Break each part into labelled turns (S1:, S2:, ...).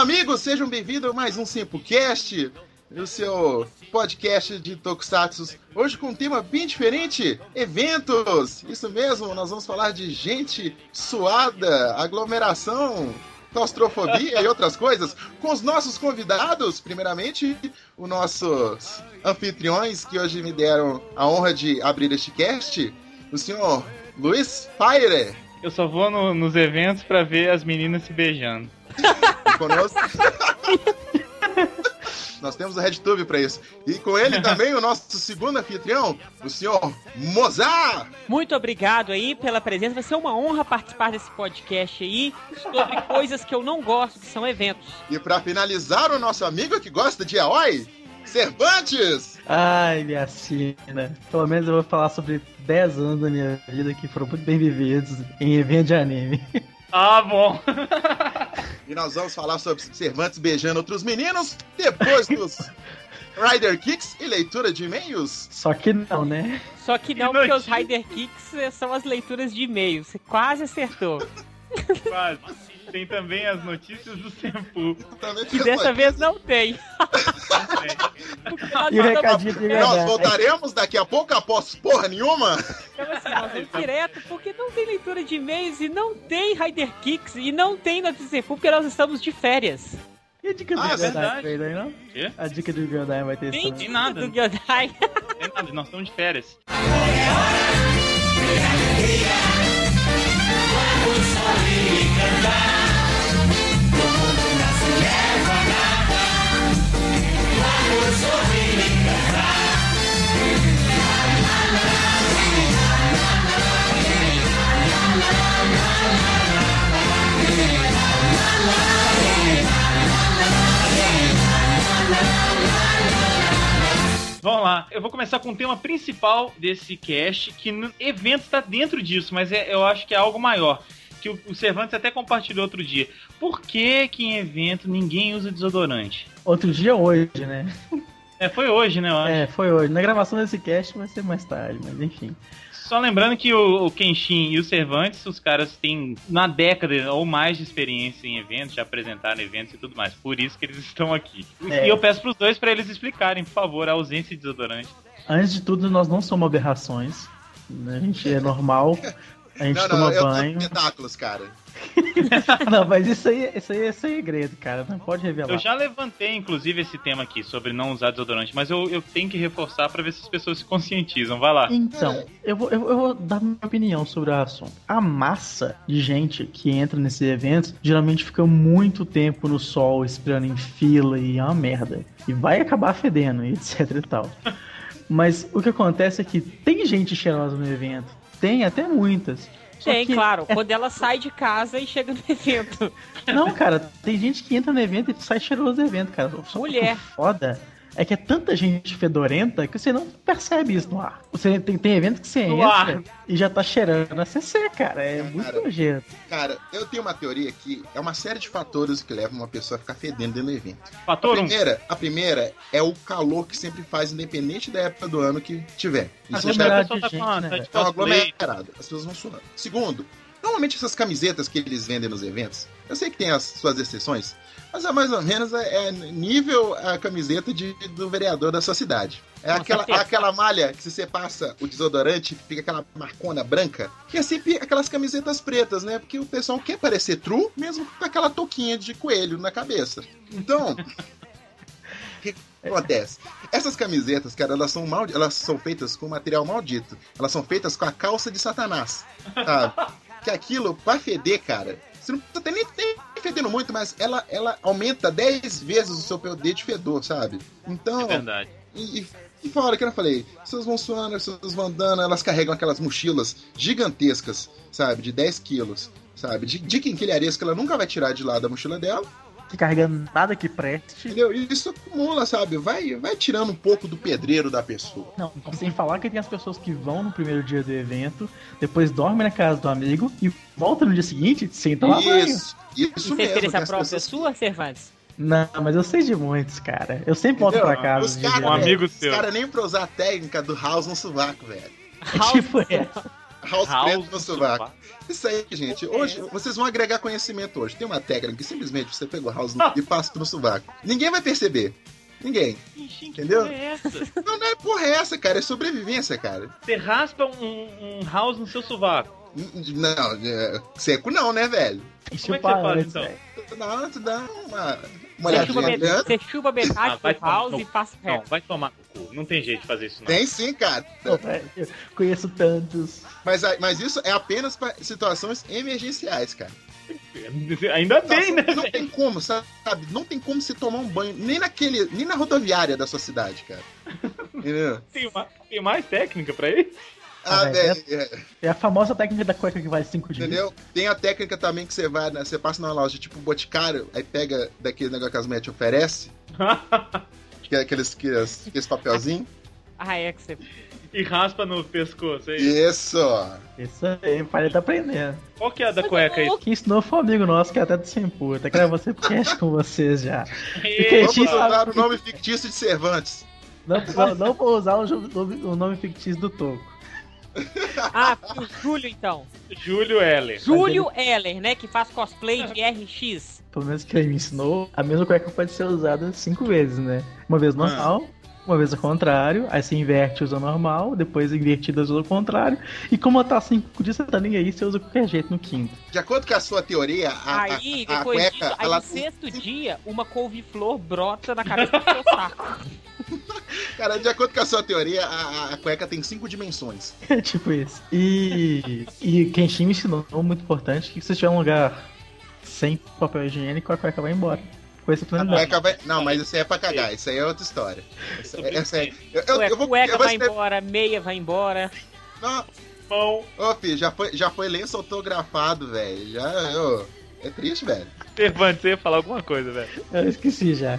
S1: Amigos, sejam bem-vindos a mais um Simplecast, o seu podcast de Tokusatsu. Hoje com um tema bem diferente: eventos. Isso mesmo, nós vamos falar de gente suada, aglomeração, claustrofobia e outras coisas, com os nossos convidados, primeiramente, os nossos anfitriões que hoje me deram a honra de abrir este cast, o senhor Luiz Fire.
S2: Eu só vou no- nos eventos pra ver as meninas se beijando.
S1: Conosco. Nós temos o RedTube para isso. E com ele também o nosso segundo anfitrião, o senhor Mozart.
S3: Muito obrigado aí pela presença. Vai ser uma honra participar desse podcast aí sobre coisas que eu não gosto, que são eventos.
S1: E para finalizar, o nosso amigo que gosta de Aoi, Cervantes.
S4: Ai, minha sina. Pelo menos eu vou falar sobre 10 anos da minha vida que foram muito bem vividos em evento de anime.
S2: Ah, bom.
S1: E nós vamos falar sobre Cervantes beijando outros meninos depois dos Rider Kicks e leitura de e-mails.
S4: Só que não, né?
S3: Só que não,
S2: Que
S3: porque os. Rider Kicks são as leituras de e-mail. Você quase acertou.
S2: Quase. Tem também as notícias do.
S1: Também
S3: Que dessa vez não tem. Nós
S4: E o recadinho de
S1: Nós
S4: verdade.
S1: voltaremos daqui a pouco após porra nenhuma.
S3: Então, assim, nós vamos direto porque não tem leitura de e-mails e não tem Rider Kicks e não tem notícia full porque nós estamos de férias.
S4: E a dica do
S1: Ah, é
S4: fez aí, não?
S2: Quê?
S4: A dica do Gandai vai ter
S3: Nem
S2: tem nada.
S3: do Gyodai.
S2: Tem nada, nós estamos de férias. Vamos lá, eu vou começar com o tema principal desse cast, que no evento está dentro disso, mas é- eu acho que é algo maior. Que o, Cervantes até compartilhou outro dia. Por que, que em evento ninguém usa desodorante?
S4: Outro dia hoje, né?
S2: É, foi hoje, né?
S4: É, foi hoje. Na gravação desse cast vai ser mais tarde, mas enfim.
S2: Só lembrando que o, o Kenshin e o Cervantes, os caras têm uma década ou mais de experiência em eventos, já apresentaram eventos e tudo mais. Por isso que eles estão aqui.
S4: É.
S2: E eu peço pros dois para eles explicarem, por favor, a ausência de desodorante.
S4: Antes de tudo, nós não somos aberrações. né? A gente é normal. A gente
S1: Não,
S4: toma
S1: não, eu
S4: banho.
S1: espetáculos, cara.
S4: Não, mas isso aí, isso aí é segredo, cara. Não pode revelar.
S2: Eu já levantei, inclusive, esse tema aqui sobre não usar desodorante, mas eu, eu tenho que reforçar para ver se as pessoas se conscientizam. Vai lá.
S4: Então, eu vou, eu vou dar minha opinião sobre o assunto. A massa de gente que entra nesses eventos geralmente fica muito tempo no sol, esperando em fila e é uma merda. E vai acabar fedendo e etc e tal. Mas o que acontece é que tem gente cheirosa no evento. Tem até muitas. Só
S3: Tem,
S4: que-
S3: claro, quando ela sai de casa e chega no evento.
S4: Não, cara, tem gente que entra no evento e sai cheiroso do evento, cara. Só
S3: Mulher.
S4: o foda é que é tanta gente fedorenta que você não percebe isso no ar. Você tem, tem evento que você
S2: No
S4: entra
S2: ar.
S4: e já tá cheirando a CC, cara. É muito
S1: Cara.
S4: nojento.
S1: Cara, eu tenho uma teoria que é uma série de fatores que levam uma pessoa a ficar fedendo dentro do evento. A
S2: Fator 1.
S1: primeira, a primeira é o calor que sempre faz, independente da época do ano que tiver.
S2: Mas
S1: Isso já
S2: tá com
S4: gente,
S2: a-
S4: né,
S2: tá
S1: é um aglomerado. As pessoas vão suando. Segundo, normalmente essas camisetas que eles vendem nos eventos, eu sei que tem as suas exceções, mas é mais ou menos é, é nível a camiseta de, do vereador da sua cidade. É
S3: Com
S1: aquela,
S3: certeza.
S1: aquela malha que se você passa o desodorante, fica aquela marcona branca, que é sempre aquelas camisetas pretas, né? Porque o pessoal quer parecer true, mesmo com aquela touquinha de coelho na cabeça. Então, o que acontece? Essas camisetas, cara, elas são, mal, elas são feitas com material maldito. Elas são feitas com a calça de Satanás. Sabe? que aquilo, pra feder, cara, você não precisa ter nem, nem fedendo muito, mas ela, ela aumenta 10 vezes o seu poder de fedor, sabe? Então,
S2: É verdade.
S1: e, e, fora que eu falei, as pessoas vão suando, as pessoas vão andando, elas carregam aquelas mochilas gigantescas, sabe? De 10 quilos, sabe? De, de que ela nunca vai tirar de lá da mochila dela.
S4: Que carregando nada que preste.
S1: Entendeu? E isso acumula, sabe? Vai, vai tirando um pouco do pedreiro da pessoa.
S4: Não, sem falar que tem as pessoas que vão no primeiro dia do evento, depois dormem na casa do amigo e voltam no dia seguinte sem tomar banho.
S1: Isso,
S3: Isso
S1: isso
S3: é
S1: mesmo.
S3: experiência
S1: que as
S3: própria
S1: pessoas-
S3: sua, Cervantes?
S4: Não, mas eu sei de muitos, cara. Eu sempre volto pra casa.
S1: Os caras
S2: Um amigo
S1: os
S2: seu.
S1: cara nem pra usar a técnica do house no sovaco, velho.
S4: tipo essa.
S1: House,
S2: House
S1: preto no sovaco. Isso aí, gente. Hoje, vocês vão agregar conhecimento hoje. Tem uma técnica que simplesmente você pega o house no- e passa no sovaco. Ninguém vai perceber. Ninguém.
S2: Ixi, que
S1: Entendeu?
S2: porra é essa?
S1: Não, não é porra é essa, cara. É sobrevivência, cara.
S2: Você raspa um, um house no seu sovaco.
S1: Não, é, seco não, né, velho?
S4: Isso
S2: Como é que você faz,
S4: antes,
S2: então?
S1: Não, tu dá uma, uma
S3: Você chupa, met- você chupa metade
S2: Ah, vai
S3: do house
S2: no-
S3: e passa o
S2: Não, vai tomar no cu. Não tem jeito de fazer isso, não.
S1: Tem sim, cara.
S4: Eu conheço tantos.
S1: Mas, a- mas isso é apenas para situações emergenciais, cara.
S2: Ainda bem, né?
S1: Não tem como, sabe? Não tem como se tomar um banho, nem naquele, nem na rodoviária da sua cidade, cara. Entendeu?
S2: Tem, uma- tem mais técnica pra isso?
S1: Ah,
S4: Ah,
S1: velho, é,
S4: É a famosa técnica da cueca que vale 5 dias.
S1: entendeu? Tem a técnica também que você vai, né, você passa numa loja tipo boticário, aí pega daquele negócio que as médias oferece, que é aqueles, aqueles, aqueles papelzinhos.
S3: Ah, é que você.
S2: e raspa no pescoço. É isso.
S1: Isso!
S4: Isso aí, pai tá aprendendo.
S2: Qual que é a da cueca aí?
S4: Quem ensinou foi um amigo nosso que é até do Sempu. Até você cast com vocês já.
S2: Eita,
S1: Vamos usar o nome fictício de Cervantes.
S4: Não, não, não vou usar o, o nome fictício do Toco.
S3: Ah, o Júlio então.
S2: Júlio Heller.
S3: Júlio Heller, né? Que faz cosplay de RX.
S4: Pelo menos que ele me ensinou, a mesma cueca pode ser usada cinco vezes, né? Uma vez normal, uma vez ao contrário, aí você inverte e usa normal, depois invertida usa ao contrário, e como tá cinco dias, você tá nem aí, você usa qualquer jeito no quinto.
S1: De acordo com a sua teoria, a, a-
S3: Aí,
S1: a,
S3: depois
S1: cueca,
S3: disso, aí
S1: ela
S3: no sexto dia, uma couve-flor brota na cabeça do seu saco.
S1: Cara, de acordo com a sua teoria, a, a- cueca tem cinco dimensões.
S4: É tipo isso. E, e Kenshin me ensinou muito importante que se você tiver um lugar sem papel higiênico, a cueca vai embora. Coisa
S1: A
S4: planejada.
S1: cueca vai. Não, mas isso aí é pra cagar, isso aí é outra história. Essa, essa aí- eu, eu, eu vou.
S3: cueca
S1: eu vou
S3: vai embora, meia vai embora.
S1: Não,
S2: Mão.
S1: ô, filho, já foi, já foi lenço autografado, velho. Já, ô, é triste, velho.
S2: Cervantes, você ia falar alguma coisa, velho.
S4: Eu esqueci já.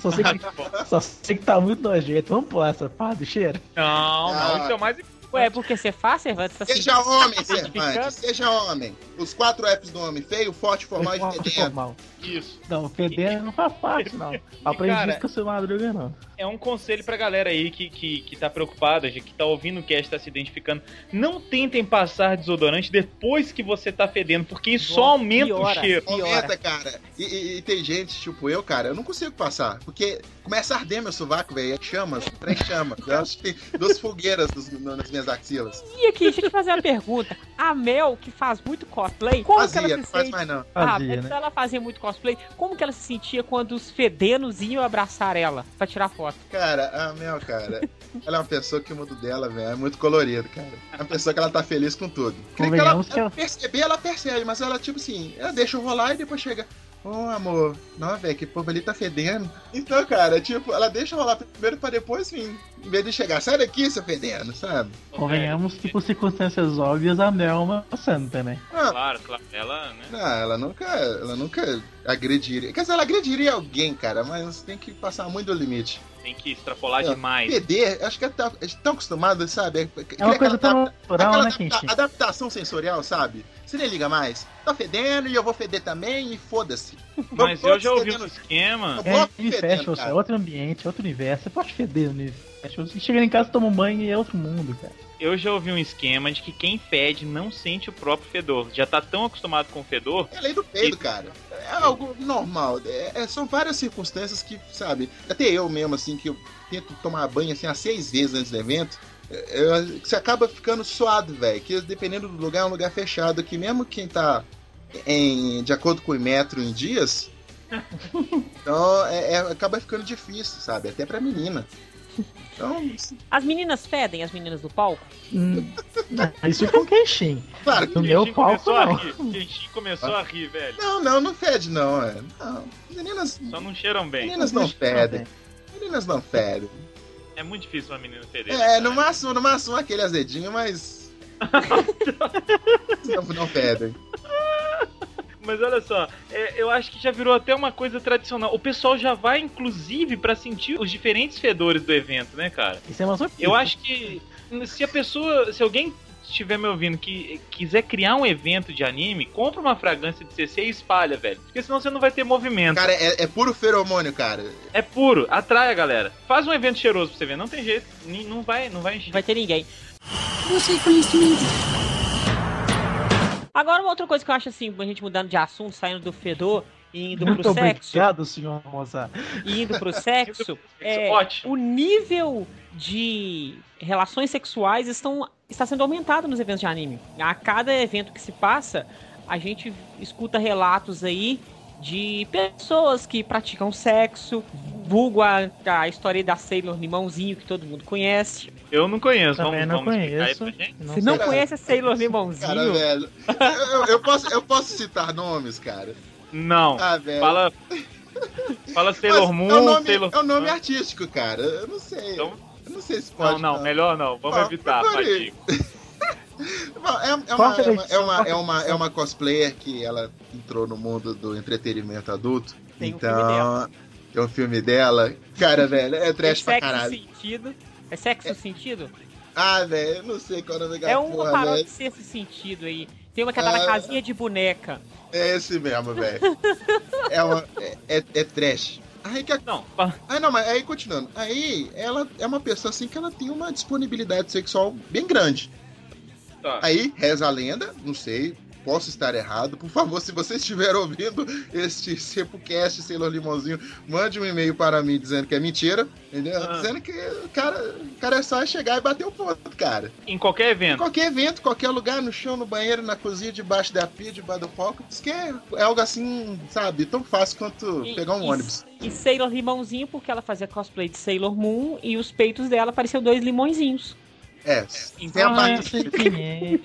S4: Só sei, que, só sei que tá muito nojento. Vamos pular essa pá do cheiro?
S2: Não, não,
S1: Ah.
S2: isso é o mais
S3: Ué, porque você faz, Cervantes? Tá se
S1: Seja homem,
S3: identificando?
S1: Cervantes, seja homem. Os quatro Fs do homem: feio, forte, formal e fedendo.
S4: formal.
S2: isso.
S4: Não, fedendo não faz parte, não. Aprendi
S2: cara,
S4: isso com o seu madruga, não.
S2: É um conselho pra galera aí que, que, que tá preocupada, que tá ouvindo o cast, tá se identificando. Não tentem passar desodorante depois que você tá fedendo, porque isso só aumenta
S3: piora.
S2: o cheiro.
S3: Piora.
S1: Aumenta, cara. E, e- e tem gente, tipo eu, cara, eu não consigo passar. Porque começa a arder meu sovaco, velho. É chamas, três chamas. Eu acho que tem duas fogueiras nos- no- nas minhas axilas.
S3: E aqui, deixa eu te fazer uma pergunta. A Mel, que faz muito cosplay, como que
S1: Fazia,
S3: ela
S1: não
S3: se
S1: faz
S3: sente?
S1: mais não.
S3: Ah,
S4: Fazia,
S3: mas
S4: né?
S3: se ela fazia muito cosplay, como que ela se sentia quando os fedenos iam abraçar ela pra tirar foto?
S1: Cara, a Mel, cara, ela é uma pessoa que o mundo dela, velho, é muito colorido, cara. É uma pessoa que ela tá feliz com tudo. Que ela,
S4: que
S1: ela
S4: ela-
S1: perceber, ela percebe, mas ela, tipo assim, ela deixa rolar e depois chega. Ô, amor, não, velho, que povo ali tá fedendo. Então, cara, tipo, ela deixa rolar primeiro pra depois vir. Em vez de chegar, sai daqui, seu fedendo, sabe?
S4: Convenhamos que por circunstâncias óbvias a Mel é uma santa, né?
S1: Ah,
S2: Claro, claro. Ela, né?
S1: não, ela nunca, ela nunca agrediria. Quer dizer, ela agrediria alguém, cara, mas tem que passar muito do limite.
S2: Tem que extrapolar
S1: É,
S2: demais.
S1: Feder, acho que é tão, tão acostumado, sabe?
S4: É uma coisa tão natural,
S1: Aquela
S4: né,
S1: adapta- adaptação sensorial, sabe? Você nem liga mais. Tá fedendo e eu vou feder também e foda-se.
S2: Mas eu já ouvi um esquema.
S4: É
S1: fedendo,
S4: é outro ambiente, é outro universo. Você pode feder no universo. Você chega em casa, toma um banho e é outro mundo, cara.
S2: Eu já ouvi um esquema de que quem fede não sente o próprio fedor. Já tá tão acostumado com o fedor.
S1: É lei do peido, cara. É algo normal. É- é- são várias circunstâncias que, sabe? Até eu mesmo, assim, que eu tento tomar banho assim, às seis vezes antes do evento. É, você acaba ficando suado, velho. Que dependendo do lugar, é um lugar fechado. Que mesmo quem tá em, de acordo com o metro em dias. então é- é- acaba ficando difícil, sabe? Até pra menina. Então,
S3: As meninas fedem, as meninas do palco?
S4: Hum, não, isso com Kenshin.
S1: claro que
S4: No meu palco,
S2: começou a
S4: não.
S2: rir. Genshin começou a rir, velho.
S1: Não, não, não fede, não. É. Não, meninas,
S2: Só não cheiram bem.
S1: meninas não fedem. Meninas não fedem.
S2: É muito difícil uma menina feder.
S1: É, no máximo, no máximo aquele azedinho, mas. não, não fedem.
S2: Mas olha só, é, eu acho que já virou até uma coisa tradicional. O pessoal já vai, inclusive, pra sentir os diferentes fedores do evento, né, cara?
S4: Isso é uma surpresa.
S2: Eu acho que se a pessoa, se alguém estiver me ouvindo que quiser criar um evento de anime, compra uma fragrância de CC e espalha, velho. Porque senão você não vai ter movimento.
S1: Cara, é, é puro feromônio, cara.
S2: É puro, atrai a galera. Faz um evento cheiroso pra você ver, não tem jeito. Não vai, não vai encher.
S3: Não vai ter ninguém.
S5: Busque conhecimento.
S3: Agora, uma outra coisa que eu acho assim, a gente mudando de assunto, saindo do fedor e indo
S4: Muito
S3: pro sexo.
S4: obrigado, senhor Mozart.
S3: E indo pro sexo, é,
S2: Ótimo.
S3: o nível de relações sexuais estão, está sendo aumentado nos eventos de anime. A cada evento que se passa, a gente escuta relatos aí de pessoas que praticam sexo, vulgo a, a história da Sailor Limãozinho, que todo mundo conhece.
S2: Eu não conheço.
S4: Também
S2: vamos,
S4: não
S2: vamos explicar aí
S4: conheço.
S2: pra gente?
S3: Você não
S1: Cara,
S3: conhece a Sailor
S1: Cara,
S3: Limãozinho?
S1: velho. Eu, eu posso, eu posso citar nomes, cara.
S2: Não.
S1: Ah, velho.
S2: Fala. Fala Sailor
S1: Mas
S2: Moon,
S1: é o nome,
S2: Sailor
S1: é o nome artístico, cara. Eu não sei.
S2: Então-
S1: eu não sei se
S2: Não,
S1: pode.
S2: não, melhor não. Vamos
S1: Não,
S2: evitar. Fatico.
S1: É, é uma, é, uma, é, uma, é, uma, é uma cosplayer que ela entrou no mundo do entretenimento adulto.
S3: Tem um
S1: então,
S3: filme dela.
S1: tem um filme dela. Cara, velho, é
S3: É
S1: trash pra
S3: sexo
S1: caralho.
S3: sentido. É sexo sentido?
S1: Ah, velho, eu não sei qual é o nome
S3: É uma
S1: porra,
S3: paródia
S1: velho.
S3: de sexto sentido aí. Tem uma que é da
S1: Ah.
S3: casinha de boneca.
S1: É esse mesmo, velho. é, uma, é, é, é trash. Aí que a
S2: Não,
S1: Ah, não, mas aí continuando. Aí ela é uma pessoa assim que ela tem uma disponibilidade sexual bem grande.
S2: tá.
S1: Aí reza a lenda, não sei, posso estar errado. Por favor, se você estiver ouvindo este Sepulcast Sailor Limãozinho, mande um e-mail para mim dizendo que é mentira, entendeu?
S2: Ah.
S1: Dizendo que o cara, o cara é só chegar e bater o ponto, cara.
S2: Em qualquer
S1: Em
S2: evento.
S1: qualquer evento, qualquer lugar, no chão, no banheiro, na cozinha, debaixo da pia, debaixo do palco. Diz que é, é algo assim, sabe, tão fácil quanto
S3: E-
S1: pegar um
S3: e-
S1: ônibus.
S3: E Sailor Limãozinho, porque ela fazia cosplay de Sailor Moon e os peitos dela pareciam dois limõezinhos.
S1: É,
S2: Então
S4: quem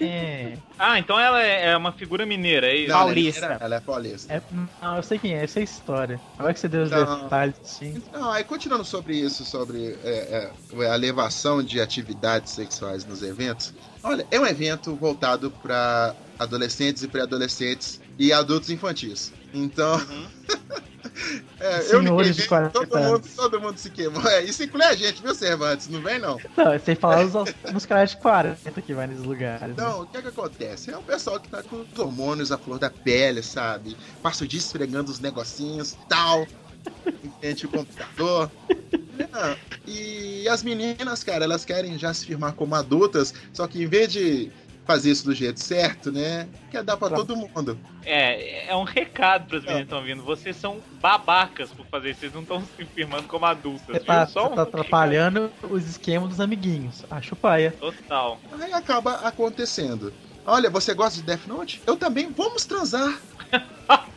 S4: é.
S2: Ah, então ela é é uma figura mineira, é isso?
S1: Não, é
S3: Paulista.
S1: Ela é paulista.
S4: É, Não, eu sei quem é, essa é a história. Agora que você deu os
S1: Não.
S4: detalhes, sim.
S1: Não, aí continuando sobre isso, sobre é, é, a elevação de atividades sexuais nos eventos. Olha, é um evento voltado para adolescentes e pré-adolescentes e adultos infantis. Então,
S2: Uhum.
S1: é, eu
S4: Senhores de
S1: queimei,
S4: 40
S1: todo mundo, todo mundo se queimou. É, isso inclui a gente, viu, Cervantes? Não vem, não.
S4: Não, você fala os, nos caras de 40 que vai nesses lugares. né?
S1: Então, o que é que acontece? É o pessoal que tá com os hormônios à flor da pele, sabe? Passa o dia esfregando os negocinhos tal. Entende o computador. Não, E as meninas, cara, elas querem já se firmar como adultas, só que em vez de fazer isso do jeito certo, né? Quer dar pra todo mundo.
S2: É, é um recado para as meninas que estão vindo. Vocês são babacas por fazer isso. Vocês não estão se firmando como adultas.
S4: Você tá?
S2: Só
S4: você
S2: um
S4: tá atrapalhando os esquemas dos amiguinhos. Acho paia.
S2: recado Total.
S1: Aí acaba acontecendo. Olha, você gosta de Death Note? Eu também. Vamos transar.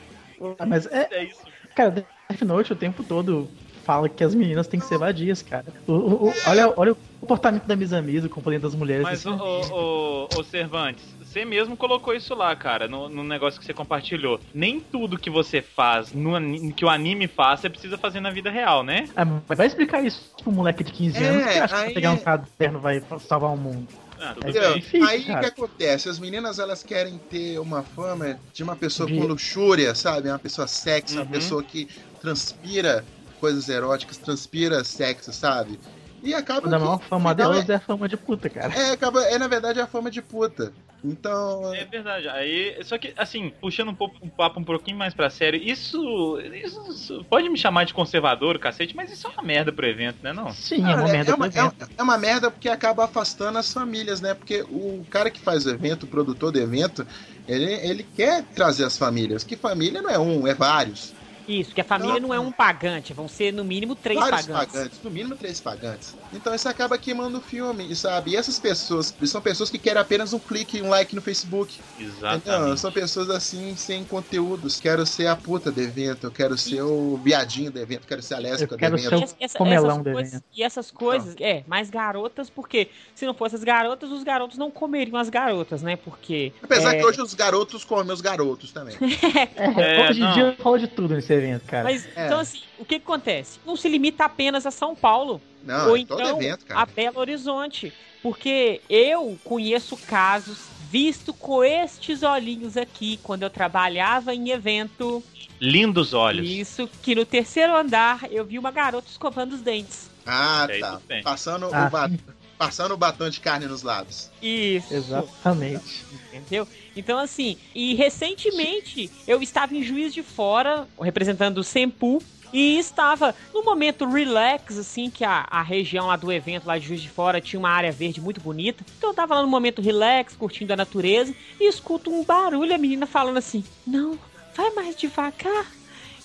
S4: Ah, Mas é,
S2: É isso.
S4: cara, Death Note o tempo todo fala que as meninas têm que ser vadias, cara. O- o- o- olha, olha o comportamento da Misa-Misa, o comportamento das mulheres.
S2: Mas,
S4: assim,
S2: ô, ô, ô, ô, Cervantes, você mesmo colocou isso lá, cara, no, no negócio que você compartilhou. Nem tudo que você faz, no, que o anime faz, você precisa fazer na vida real, né?
S4: Ah, mas vai explicar isso pro moleque de 15
S1: É,
S4: anos que acha que
S1: aí-
S4: pegar um caderno vai salvar o mundo.
S2: Ah, tudo
S4: É difícil,
S1: Aí o que acontece? As meninas elas querem ter uma fama de uma pessoa
S4: De-
S1: com luxúria, sabe? Uma pessoa sexy, uma
S2: Uhum.
S1: pessoa que transpira coisas eróticas, transpira sexo, sabe? E acaba.
S4: A
S1: que-
S4: maior fama delas é a fama de puta, cara.
S1: É, acaba, é na verdade a fama de puta. Então.
S2: É verdade. Aí, só que, assim, puxando um, pouco, um papo um pouquinho mais pra sério, isso, isso, isso pode me chamar de conservador, cacete, mas isso é uma merda pro evento, né, não?
S4: Sim, é uma
S1: Cara,
S4: merda
S1: é, uma,
S4: pro evento.
S1: é- é uma merda porque acaba afastando as famílias, né? Porque o cara que faz o evento, o produtor do evento, ele, ele quer trazer as famílias. Que família não é um, é vários.
S3: Isso, que a família não é um pagante, vão ser no mínimo três
S1: vários
S3: pagantes.
S1: pagantes, no mínimo três pagantes. Então isso acaba queimando o filme, sabe? E essas pessoas são pessoas que querem apenas um clique, um like no Facebook.
S2: Exatamente.
S1: São pessoas assim, sem conteúdos. Quero ser a puta do evento, eu quero ser o viadinho do evento, quero ser a lésbica
S4: Eu quero
S1: do
S4: ser
S1: evento.
S4: o-
S3: Essa- essa-
S4: comelão
S3: essas
S4: do evento.
S3: e essas coisas, é, mais garotas, porque se não fossem as garotas, os garotos não comeriam as garotas, né? Porque.
S1: Apesar
S3: é,
S1: que hoje os garotos comem os garotos também.
S4: É,
S2: É,
S4: hoje em dia rola de tudo nesse evento, cara.
S3: Mas,
S1: É.
S3: então, assim, o que, que acontece? Não se limita apenas a São Paulo.
S1: Não,
S3: ou
S1: é todo
S3: então
S1: evento,
S3: a. Belo Horizonte. Porque eu conheço casos visto com estes olhinhos aqui, quando eu trabalhava em evento.
S2: Lindos olhos.
S3: Isso, que no terceiro andar eu vi uma garota escovando os dentes.
S1: Ah,
S2: É,
S1: tá. Passando,
S4: Ah,
S1: o
S4: sim,
S1: passando o batom de carne nos lábios.
S3: Isso.
S4: exatamente.
S3: Entendeu? Então, assim, e recentemente eu estava em Juiz de Fora, representando o Sempu, E estava no momento relax, assim, que a, a região lá do evento, lá de Juiz de Fora, tinha uma área verde muito bonita. Então eu tava lá no momento relax, curtindo a natureza, e escuto um barulho, a menina falando assim: Não, vai mais devagar.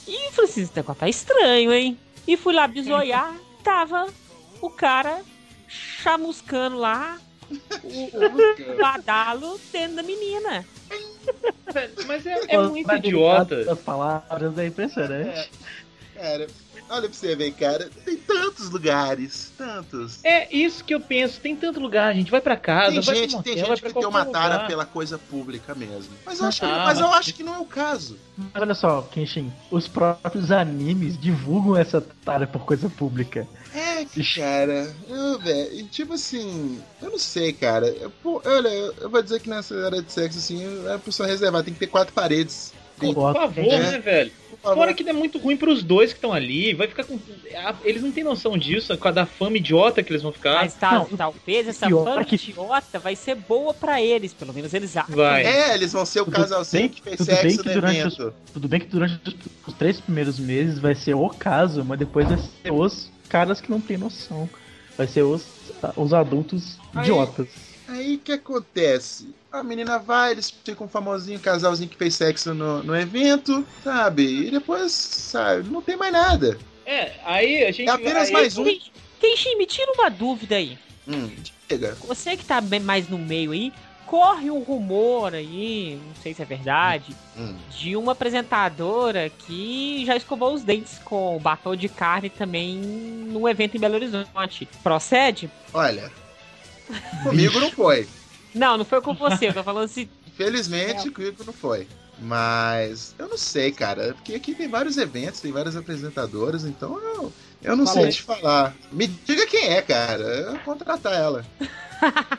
S3: E eu falei assim: esse negócio tá estranho, hein? E fui lá bisoiar, tava o cara chamuscando lá o, o badalo dentro da menina.
S2: Mas é, é muito idiota.
S4: As palavras é impressionante.
S1: Cara, olha pra você ver, cara. Tem tantos lugares, tantos.
S2: É isso que eu penso. Tem tanto lugar, a gente vai pra casa,
S1: Tem
S2: vai
S1: gente,
S2: motel,
S1: tem
S2: vai
S1: gente
S2: pra
S1: que tem uma tara
S2: lugar.
S1: pela coisa pública mesmo. Mas eu acho que,
S2: Ah,
S1: mas eu acho que não é o caso.
S4: Mas olha só, Kenshin, os próprios animes divulgam essa tara por coisa pública.
S1: É, cara. Eu, velho, tipo assim, eu não sei, cara. Eu, pô, olha, eu vou dizer que nessa área de sexo, assim, é a pessoa reservada, tem que ter quatro paredes. Tem,
S2: Por favor,
S1: É.
S2: né, velho?
S1: por favor.
S2: Fora que é muito ruim pros dois que estão ali. Vai ficar com. Eles não têm noção disso, com a da fama idiota que eles vão ficar.
S3: Mas tá,
S4: não,
S3: talvez essa
S4: pior
S3: fama
S4: é que-
S3: idiota vai ser boa pra eles, pelo menos eles acham.
S2: Vai.
S1: É, eles vão ser o casalzinho que fez
S4: tudo bem
S1: sexo
S4: que
S1: no
S4: durante
S1: evento.
S4: Tudo bem que durante os, os três primeiros meses vai ser o caso, mas depois vai ser os caras que não têm noção. Vai ser os, os adultos
S1: Aí-
S4: idiotas.
S1: Aí o que acontece? A menina vai, eles ficam um famosinho casalzinho que fez sexo no, no evento, sabe? E depois, sabe, não tem mais nada.
S2: É, aí a gente.
S1: É apenas
S2: aí-
S1: mais um.
S3: Kenshin, me tira uma dúvida aí.
S1: Hum, chega.
S3: Você que tá bem mais no meio aí, corre um rumor aí, não sei se é verdade,
S1: Hum.
S3: de uma apresentadora que já escovou os dentes com batom de carne também no evento em Belo Horizonte. Procede?
S1: Olha, comigo não foi.
S3: Não, não foi com você, eu tô falando assim.
S1: Infelizmente, comigo não foi. Mas eu não sei, cara. Porque aqui tem vários eventos, tem vários apresentadores, então eu, eu não
S3: Fala
S1: sei te falar. Me diga quem é, cara. Eu vou contratar ela.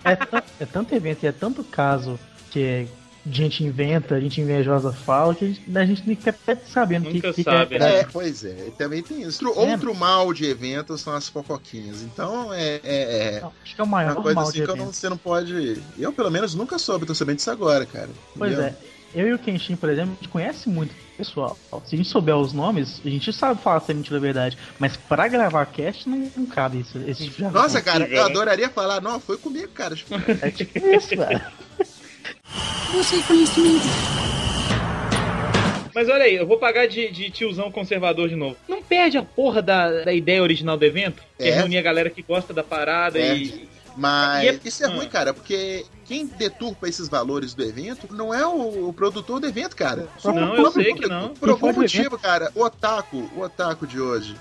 S4: É, é tanto evento e é tanto caso que a gente inventa, a gente invejosa fala, que a gente, a gente nem fica até sabendo o que,
S2: Nunca
S4: que,
S2: sabe,
S4: que é.
S2: né?
S1: É, pois é. e Também tem isso. Outro,
S4: É.
S1: outro mal de eventos são as fofoquinhas. Então é, é, é
S4: Não, acho que é o maior
S1: uma coisa
S4: mal
S1: assim
S4: de
S1: que eu não-
S4: evento.
S1: você não pode. Eu, pelo menos, nunca soube. Tô sabendo disso agora, cara.
S4: Pois
S1: Entendeu?
S4: é. Eu e o Kenshin, por exemplo, a gente conhece muito pessoal. Se a gente souber os nomes, a gente sabe falar se é mentira ou verdade. Mas pra gravar cast não, não cabe isso, esse tipo de
S1: Nossa,
S4: assunto.
S1: cara, eu
S2: né?
S1: adoraria falar. Não, foi comigo, cara.
S4: É tipo isso, cara.
S5: Você é conhecimento.
S2: Mas olha aí, eu vou pagar de, de tiozão conservador de novo. Não perde a porra da, da ideia original do evento? Que é,
S1: É.
S2: reunir a galera que gosta da parada e.
S1: Mas
S2: é-
S1: isso é ruim, cara, porque quem deturpa esses valores do evento não é o, o produtor do evento, cara. Só
S2: Não,
S1: o
S2: eu sei que não.
S1: Por algum motivo, cara, o otaku, o otaku de hoje,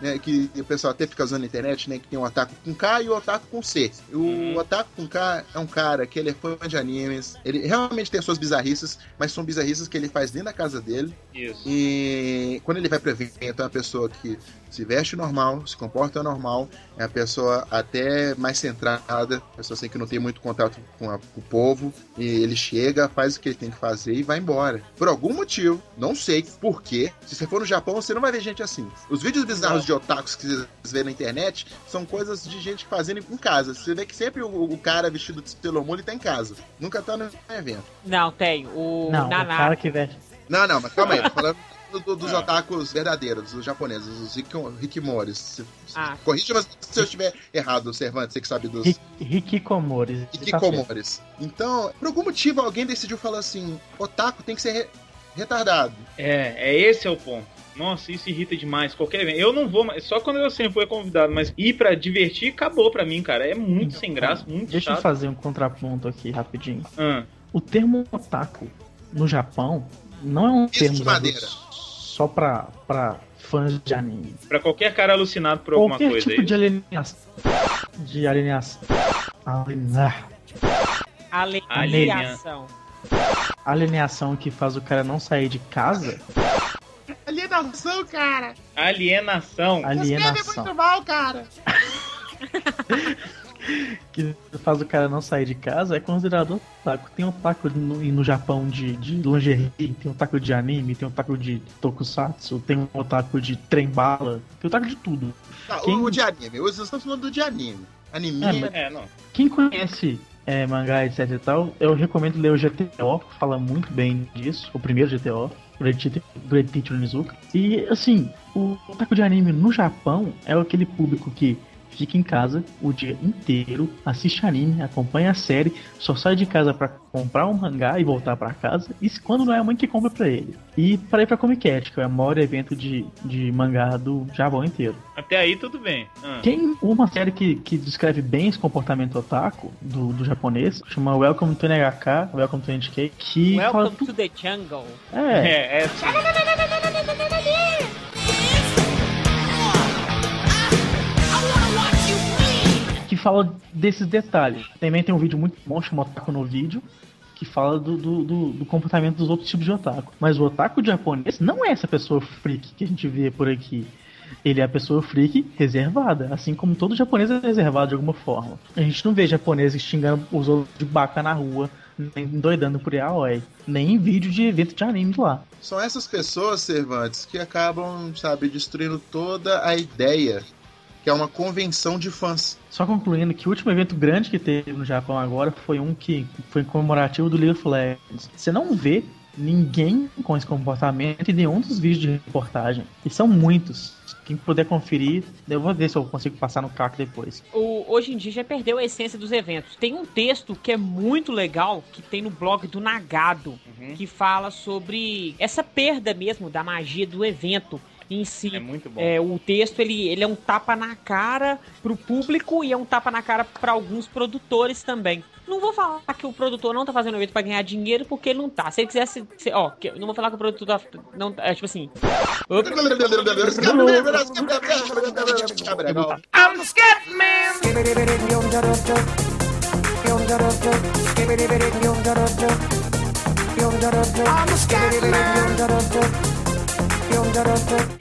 S1: né, que o pessoal até fica usando na internet, né, que tem o otaku com K e o otaku com C. O
S2: Uhum.
S1: otaku com K é um cara que ele é fã de animes, ele realmente tem as suas bizarrices, mas são bizarrices que ele faz dentro da casa dele,
S2: Isso.
S1: e quando ele vai pro evento, é uma pessoa que se veste normal, se comporta normal, é uma pessoa até mais centrada, pessoa assim que não tem muito contato com, a- com o povo, e ele chega, faz o que ele tem que fazer e vai embora. Por algum motivo, não sei por quê. Se você for no Japão, você não vai ver gente assim. Os vídeos bizarros de otakus que vocês vê na internet são coisas de gente fazendo em casa. Você vê que sempre o, o cara vestido de Sailor Moon ele tá em casa. Nunca tá no evento.
S3: Não, tem. O
S4: Não, o cara que veste.
S1: Não, não, mas calma aí, falando do- do- dos
S2: Ah.
S1: otakus verdadeiros, os japoneses, os se-
S3: Ah.
S1: Corrija se eu estiver errado, Cervantes, você que sabe dos
S4: Ri- Hikikomori. Certo.
S1: hikikomores. Então, por algum motivo, alguém decidiu falar assim: otaku tem que ser re- retardado.
S2: É, é esse é o ponto. Nossa, isso irrita demais. Qualquer evento. Eu não vou, mais, só quando eu sempre fui convidado, mas ir pra divertir acabou pra mim, cara. É muito sem graça, muito
S4: Deixa eu
S2: chato.
S4: fazer um contraponto aqui rapidinho.
S2: Ah,
S4: O termo otaku no Japão não é um
S1: Piso
S4: termo
S1: de madeira.
S4: Só pra, pra fãs de anime.
S2: pra qualquer cara alucinado por alguma
S4: Qualquer
S2: coisa
S4: tipo
S2: aí.
S4: de alienação. De alienação. Alienar.
S3: Alienação.
S4: Alienação que faz o cara não sair de casa.
S1: Alienação, cara.
S2: Alienação.
S4: Alienação.
S1: mal, cara.
S4: que faz o cara não sair de casa é considerado otaku. Tem otaku no, no Japão de, de lingerie, tem otaku de anime, tem otaku de tokusatsu, tem um otaku de trem-bala, tem otaku de tudo.
S1: Tá,
S4: Quem-
S1: o, de anime. Hoje estamos falando do de anime. Anime.
S4: É, mas-
S2: É, não.
S4: Quem conhece é, mangá, etc e tal, eu recomendo ler o GTO, que fala muito bem disso, o primeiro GTO. Great Great Teacher Onizuka. E, assim, o otaku de anime no Japão é aquele público que fica em casa o dia inteiro, assiste anime, acompanha a série, só sai de casa para comprar um mangá e voltar para casa, e quando não é a mãe que compra para ele. E para ir pra Comic Cat, que é o maior evento de, de mangá do Japão inteiro.
S2: Até aí tudo bem. Ah.
S4: Tem uma série que, que descreve bem esse comportamento otaku do, do japonês, chama Welcome to NHK, Welcome to NHK, que fala
S3: Welcome to the jungle.
S4: É,
S2: É, é
S4: fala desses detalhes. Também tem um vídeo muito bom chamado Otaku no Vídeo, que fala do, do, do- comportamento dos outros tipos de otaku. Mas o otaku japonês não é essa pessoa freak que a gente vê por aqui. Ele é a pessoa freak reservada, assim como todo japonês é reservado de alguma forma. A gente não vê japoneses xingando os outros de baca na rua, nem doidando por yaoi, nem em vídeo de evento de anime lá.
S1: São essas pessoas, Cervantes, que acabam, sabe, destruindo toda a ideia que é uma convenção de fãs.
S4: Só concluindo que o último evento grande que teve no Japão agora foi um que foi comemorativo do League of Legends. Você não vê ninguém com esse comportamento em nenhum dos vídeos de reportagem. E são muitos. Quem puder conferir, eu vou ver se eu consigo passar no CAC depois.
S3: O- hoje em dia já perdeu a essência dos eventos. Tem um texto que é muito legal, que tem no blog do Nagado, que fala sobre essa perda mesmo da magia do evento em si.
S2: é muito bom.
S3: É, o texto ele, ele é um tapa na cara pro público e é um tapa na cara para alguns produtores também. Não vou falar que o produtor não tá fazendo evento pra ganhar dinheiro, porque ele não tá. Se ele quisesse. se- ó, que- não vou falar que o produtor tá. Não, é tipo assim. Ops,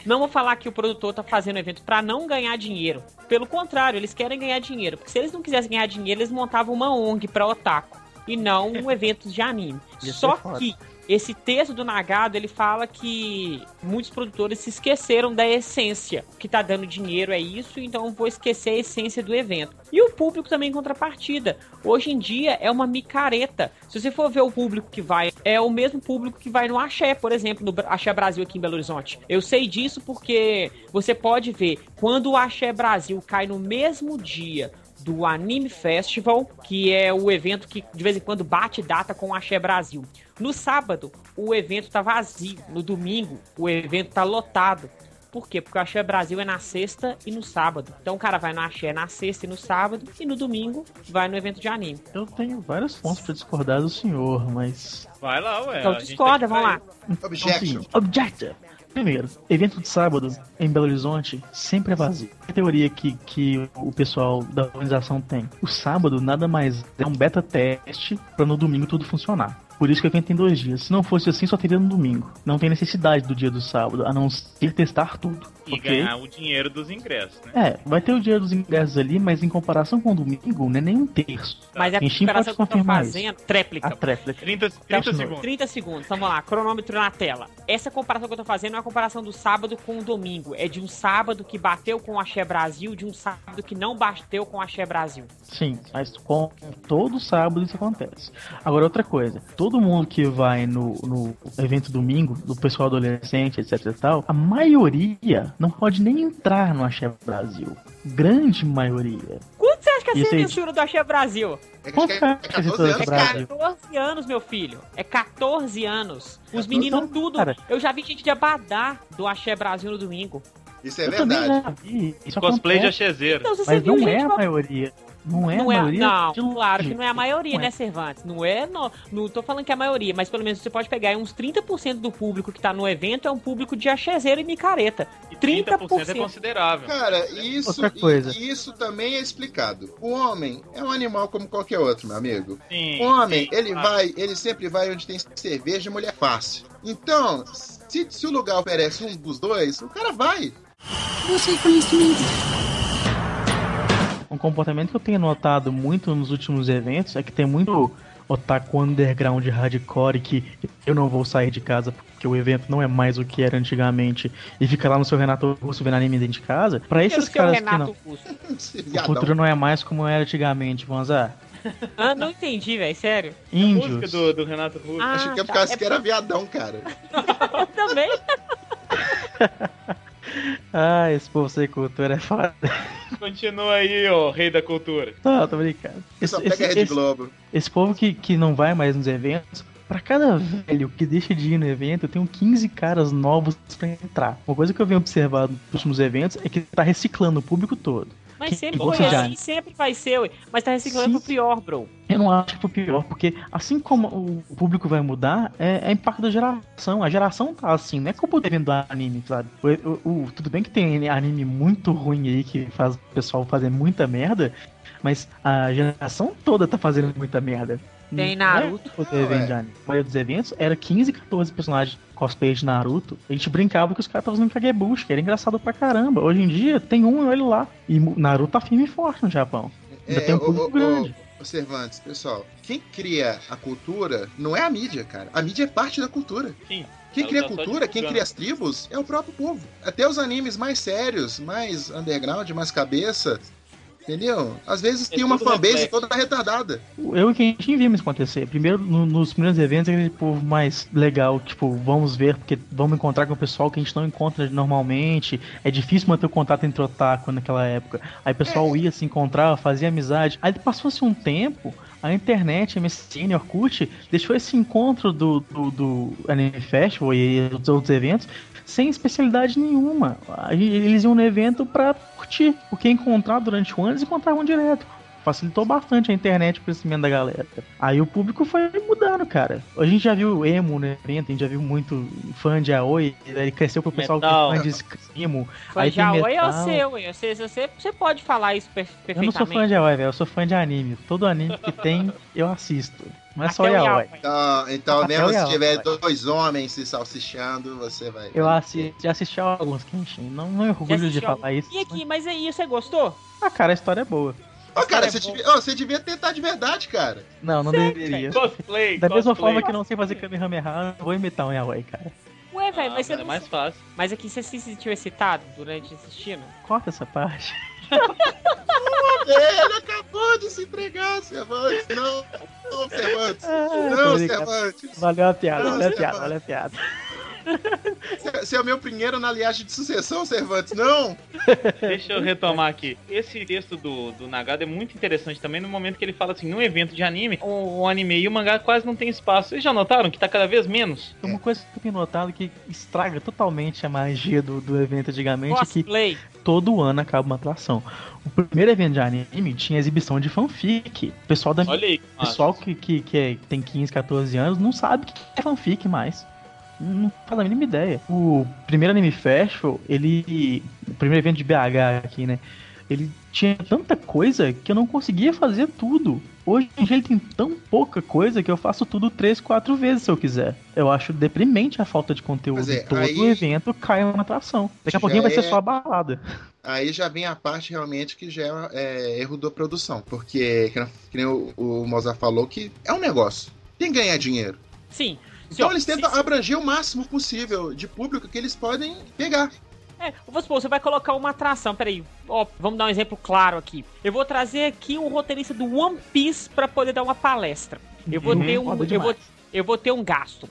S3: Não vou falar que o produtor tá fazendo evento pra não ganhar dinheiro. Pelo contrário, eles querem ganhar dinheiro. Porque se eles não quisessem ganhar dinheiro, eles montavam uma ONG pra otaku. E não um evento de anime.
S4: Ser
S3: Só que esse texto do Nagado, ele fala que muitos produtores se esqueceram da essência. O que tá dando dinheiro é isso, então vou esquecer a essência do evento. E o público também em contrapartida. Hoje em dia é uma micareta. Se você for ver o público que vai, é o mesmo público que vai no Axé, por exemplo, no Axé Brasil aqui em Belo Horizonte. Eu sei disso porque você pode ver quando o Axé Brasil cai no mesmo dia do Anime Festival, que é o evento que de vez em quando bate data com o Axé Brasil. No sábado, o evento tá vazio. No domingo, o evento tá lotado. Por quê? Porque o Axé Brasil é na sexta e no sábado. Então o cara vai no Axé na sexta e no sábado, e no domingo vai no evento de anime.
S4: Eu tenho vários pontos pra discordar do senhor, mas.
S2: Vai lá, ué.
S3: Então discorda,
S2: tá
S3: vamos lá.
S2: pra
S4: Então,
S1: Objection.
S4: assim, Objective. Primeiro, evento de sábado em Belo Horizonte sempre é vazio. A teoria que, que o pessoal da organização tem. O sábado nada mais é um beta teste para no domingo tudo funcionar. Por isso que eu tem dois dias. Se não fosse assim, só teria no domingo. Não tem necessidade do dia do sábado, a não ser testar tudo.
S2: E
S4: ok?
S2: ganhar o dinheiro dos ingressos, né?
S4: É, vai ter o dinheiro dos ingressos ali, mas em comparação com o domingo, não é nem um terço.
S3: Mas é a
S4: Quem Steam
S3: comparação
S4: pode
S3: que
S4: confirmar isso.
S3: fazendo, tréplica.
S4: A tréplica.
S2: 30, 30
S4: Continua.
S2: segundos.
S3: 30 segundos, vamos lá, cronômetro na tela. Essa comparação que eu tô fazendo não é a comparação do sábado com o domingo. É de um sábado que bateu com o Axé Brasil, de um sábado que não bateu com o Axé Brasil.
S4: Sim, mas com todo sábado isso acontece. Agora outra coisa, todo mundo que vai no, no evento domingo, do pessoal adolescente, etc e tal, a maioria não pode nem entrar no Axé Brasil. Grande maioria.
S3: Quanto você acha que é a
S4: aí-
S3: censura do Axé Brasil?
S1: É
S4: é a
S1: que é 14
S4: editora
S1: anos.
S4: Brasil?
S3: 14 anos, meu filho. É 14 anos. Os
S1: 14
S3: meninos
S4: anos,
S3: tudo.
S4: cara.
S3: Eu já vi gente de Abadá do Axé Brasil no domingo.
S1: Isso é
S4: Eu também
S1: verdade.
S4: já vi. Isso
S2: Cosplay de
S4: acontece,
S2: achezeiro.
S3: Então, se você
S4: Mas não é a maioria. Não é
S3: Não
S4: a
S3: é,
S4: maioria.
S3: não,
S4: de
S3: claro que não é a maioria,
S4: Não é.
S3: né, Cervantes? Não é, não, não tô falando que é a maioria, mas pelo menos você pode pegar aí uns 30% do público que tá no evento é um público de achezeiro e micareta.
S2: E 30%
S3: 30%.
S2: é considerável.
S1: Cara, isso,
S4: Outra coisa.
S1: e- isso também é explicado. O homem é um animal como qualquer outro, meu amigo.
S2: Sim.
S1: O homem,
S2: sim,
S1: ele
S2: claro.
S1: vai, ele sempre vai onde tem cerveja e mulher fácil. Então, se, se o lugar oferece um dos dois, o cara vai.
S5: Busque conhecimento.
S4: Um comportamento que eu tenho notado muito nos últimos eventos é que tem muito otaku underground hardcore que eu não vou sair de casa porque o evento não é mais o que era antigamente e fica lá no seu Renato Russo vendo anime dentro de casa. Pra
S3: Pelo
S4: esses caras que não, o futuro não é mais como era antigamente, vamos lá.
S3: Ah, não entendi, velho, sério.
S2: A música
S4: Índios.
S2: do, do Renato Russo.
S3: Ah,
S1: Achei que ia
S3: tá.
S1: ficar assim
S3: É
S1: que era viadão, cara.
S3: Eu também.
S4: Ah, esse povo sem cultura é foda.
S2: Continua aí, ô rei da cultura.
S4: Não, tô brincando.
S1: Só
S4: Esse, esse,
S1: Rede
S4: esse,
S1: Globo.
S4: esse povo que, que não vai mais nos eventos, pra cada velho que deixa de ir no evento, eu tenho 15 caras novos pra entrar. Uma coisa que eu venho observando nos últimos eventos é que tá reciclando o público todo.
S3: Mas sempre foi assim, sempre vai ser, ué. Mas tá reciclando
S4: Sim.
S3: pro pior, bro.
S4: Eu não acho que foi pior, porque assim como o público vai mudar, é, é impacto da geração. A geração tá assim, não é culpa do evento do anime, sabe? O- o- o- tudo bem que tem anime muito ruim aí que faz o pessoal fazer muita merda, mas a geração toda tá fazendo muita merda.
S3: Tem
S4: é
S3: Naruto.
S4: culpa do
S1: Não,
S4: evento
S1: é.
S4: de anime. A maioria dos eventos era 15, 14 personagens cosplay de Naruto. A gente brincava que os caras estavam fazendo Kagebushi, que era engraçado pra caramba. Hoje em dia tem um e olha lá. E Naruto tá firme e forte no Japão. Ainda tem um
S1: ô,
S4: público
S1: ô,
S4: grande.
S1: ô, ô, Cervantes, pessoal, quem cria a cultura não é a mídia, cara. A mídia é parte da cultura.
S2: Sim.
S1: Quem cria a
S2: tá
S1: cultura, quem cria as tribos, é o próprio povo. Até os animes mais sérios, mais underground, mais cabeça, entendeu? Às vezes
S2: É
S1: tem uma fanbase
S2: reflexo.
S1: toda retardada.
S4: Eu e quem vimos isso acontecer. Primeiro, no- nos primeiros eventos, aquele povo mais legal, tipo, vamos ver, porque vamos encontrar com o pessoal que a gente não encontra normalmente. É difícil manter o contato entre otaku naquela época. Aí o pessoal ia se encontrar, fazia amizade. Aí passou-se um tempo, a internet, MSN, Orkut, deixou esse encontro do, do, do Anime Festival e dos outros eventos sem especialidade nenhuma. Eles iam no evento pra curtir. Porque encontrar durante o ano, eles encontravam direto facilitou bastante a internet o crescimento da galera. Aí o público foi mudando, cara. A gente já viu emo no evento, a gente já viu muito fã de Aoi, ele cresceu pro pessoal que
S2: Metal.
S4: é fã de Screamo.
S3: Foi
S4: Aí
S3: já
S4: tem
S3: oi é o seu. Você, você, você pode falar isso per-
S4: Eu não
S3: perfeitamente.
S4: sou fã de Aoi, velho, eu sou fã de anime. Todo anime que tem, eu assisto. Não é só Yaoi.
S3: Yaoi.
S1: Então, então
S4: Até
S1: mesmo se
S4: Yaoi,
S1: tiver
S4: vai.
S1: dois homens se salsichando, você vai.
S4: Eu assi já assisti alguns Kenshin. Não, não me orgulho de falar isso.
S3: E aqui, mas aí, você gostou?
S4: Ah, cara, a história é boa.
S1: Ô, cara,
S3: é
S1: você, devia, ô, você devia tentar de verdade, cara.
S4: Não, não deveria.
S2: Cosplay.
S4: Da mesma
S2: cosplay.
S4: forma que eu não sei fazer Kamehameha, eu vou imitar um Yaoi, cara.
S3: Ué,
S2: Ah,
S3: velho, mas você
S2: é mais fácil.
S3: Mas aqui você se sentiu excitado durante assistindo?
S4: Corta essa parte.
S1: Ele acabou de se entregar, Cervantes. Não, não, Cervantes.
S4: Ah,
S1: Não. Cervantes.
S4: Valeu a piada,
S1: Não,
S4: valeu a piada, valeu a piada.
S1: Você- é o meu primeiro na liagem de sucessão, Cervantes. Não.
S2: Deixa eu retomar aqui. Esse texto do, do Nagado é muito interessante também no momento que ele fala assim, num evento de anime, o, o anime e o mangá quase não tem espaço. Vocês já notaram que tá cada vez menos?
S4: Uma coisa que eu tenho notado que estraga totalmente a magia do, do evento antigamente é que
S3: Cosplay.
S4: todo ano acaba uma atração. O primeiro evento de anime tinha exibição de fanfic. O pessoal, da,
S2: Olha aí.
S4: o pessoal que, que, que é- tem 15, 14 anos não sabe o que é fanfic mais. Não faz a mínima ideia. O primeiro Anime Festival, ele. O primeiro evento de BH aqui, né? Ele tinha tanta coisa que eu não conseguia fazer tudo. Hoje em dia ele tem tão pouca coisa que eu faço tudo três, quatro vezes se eu quiser. Eu acho deprimente a falta de conteúdo.
S1: É,
S4: Todo
S1: aí-
S4: evento cai uma atração. Daqui a pouquinho vai ser
S1: é-
S4: só a balada.
S1: Aí já vem a parte realmente que já é erro da produção. Porque, que nem- que nem o, o Mozart falou, que é um negócio. Tem que ganhar dinheiro.
S3: Sim.
S1: Então
S3: Sim, ó,
S1: eles tentam
S3: se-
S1: abranger o máximo possível de público que eles podem pegar.
S3: É, vamos supor, você vai colocar uma atração, peraí, ó, vamos dar um exemplo claro aqui. Eu vou trazer aqui um roteirista do One Piece pra poder dar uma palestra. Eu vou
S4: Uhum,
S3: ter um, eu vou, eu vou ter um gasto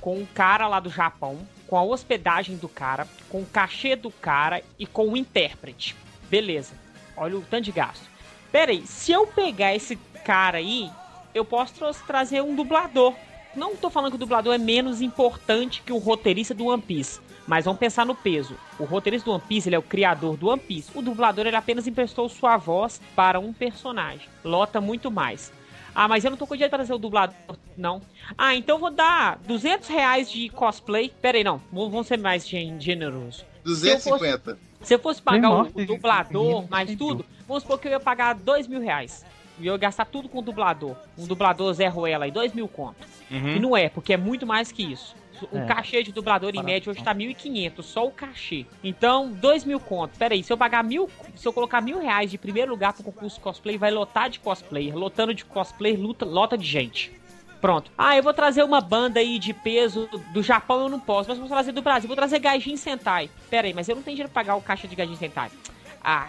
S3: com um cara lá do Japão, com a hospedagem do cara, com o cachê do cara e com o intérprete. Beleza. Olha o tanto de gasto. Peraí, se eu pegar esse cara aí, eu posso tra- trazer um dublador. Não tô falando que o dublador é menos importante que o roteirista do One Piece. Mas vamos pensar no peso. O roteirista do One Piece, ele é o criador do One Piece. O dublador, ele apenas emprestou sua voz para um personagem. Lota muito mais. Ah, mas eu não tô com dinheiro pra trazer o dublador, não. Ah, então eu vou dar 200 reais de cosplay. Pera aí, não. Vamos ser mais gen- generosos.
S1: 250.
S3: Se eu fosse pagar o, o dublador, mais tudo, vamos supor que eu ia pagar dois mil reais. E eu ia gastar tudo com o dublador. Um dublador Zé Ruela aí, dois mil conto. E
S2: Uhum.
S3: não é, porque é muito mais que isso. O
S4: É.
S3: cachê de dublador, em média, hoje tá 1.500, só o cachê. Então, dois mil conto. Pera aí, se eu pagar mil, se eu colocar mil reais de primeiro lugar pro concurso cosplay, vai lotar de cosplayer. Lotando de cosplay, luta, lota de gente. Pronto. Ah, eu vou trazer uma banda aí de peso do Japão, eu não posso, mas vou trazer do Brasil. Vou trazer Gaijin Sentai. Pera aí, mas eu não tenho dinheiro pra pagar o caixa de Gaijin Sentai.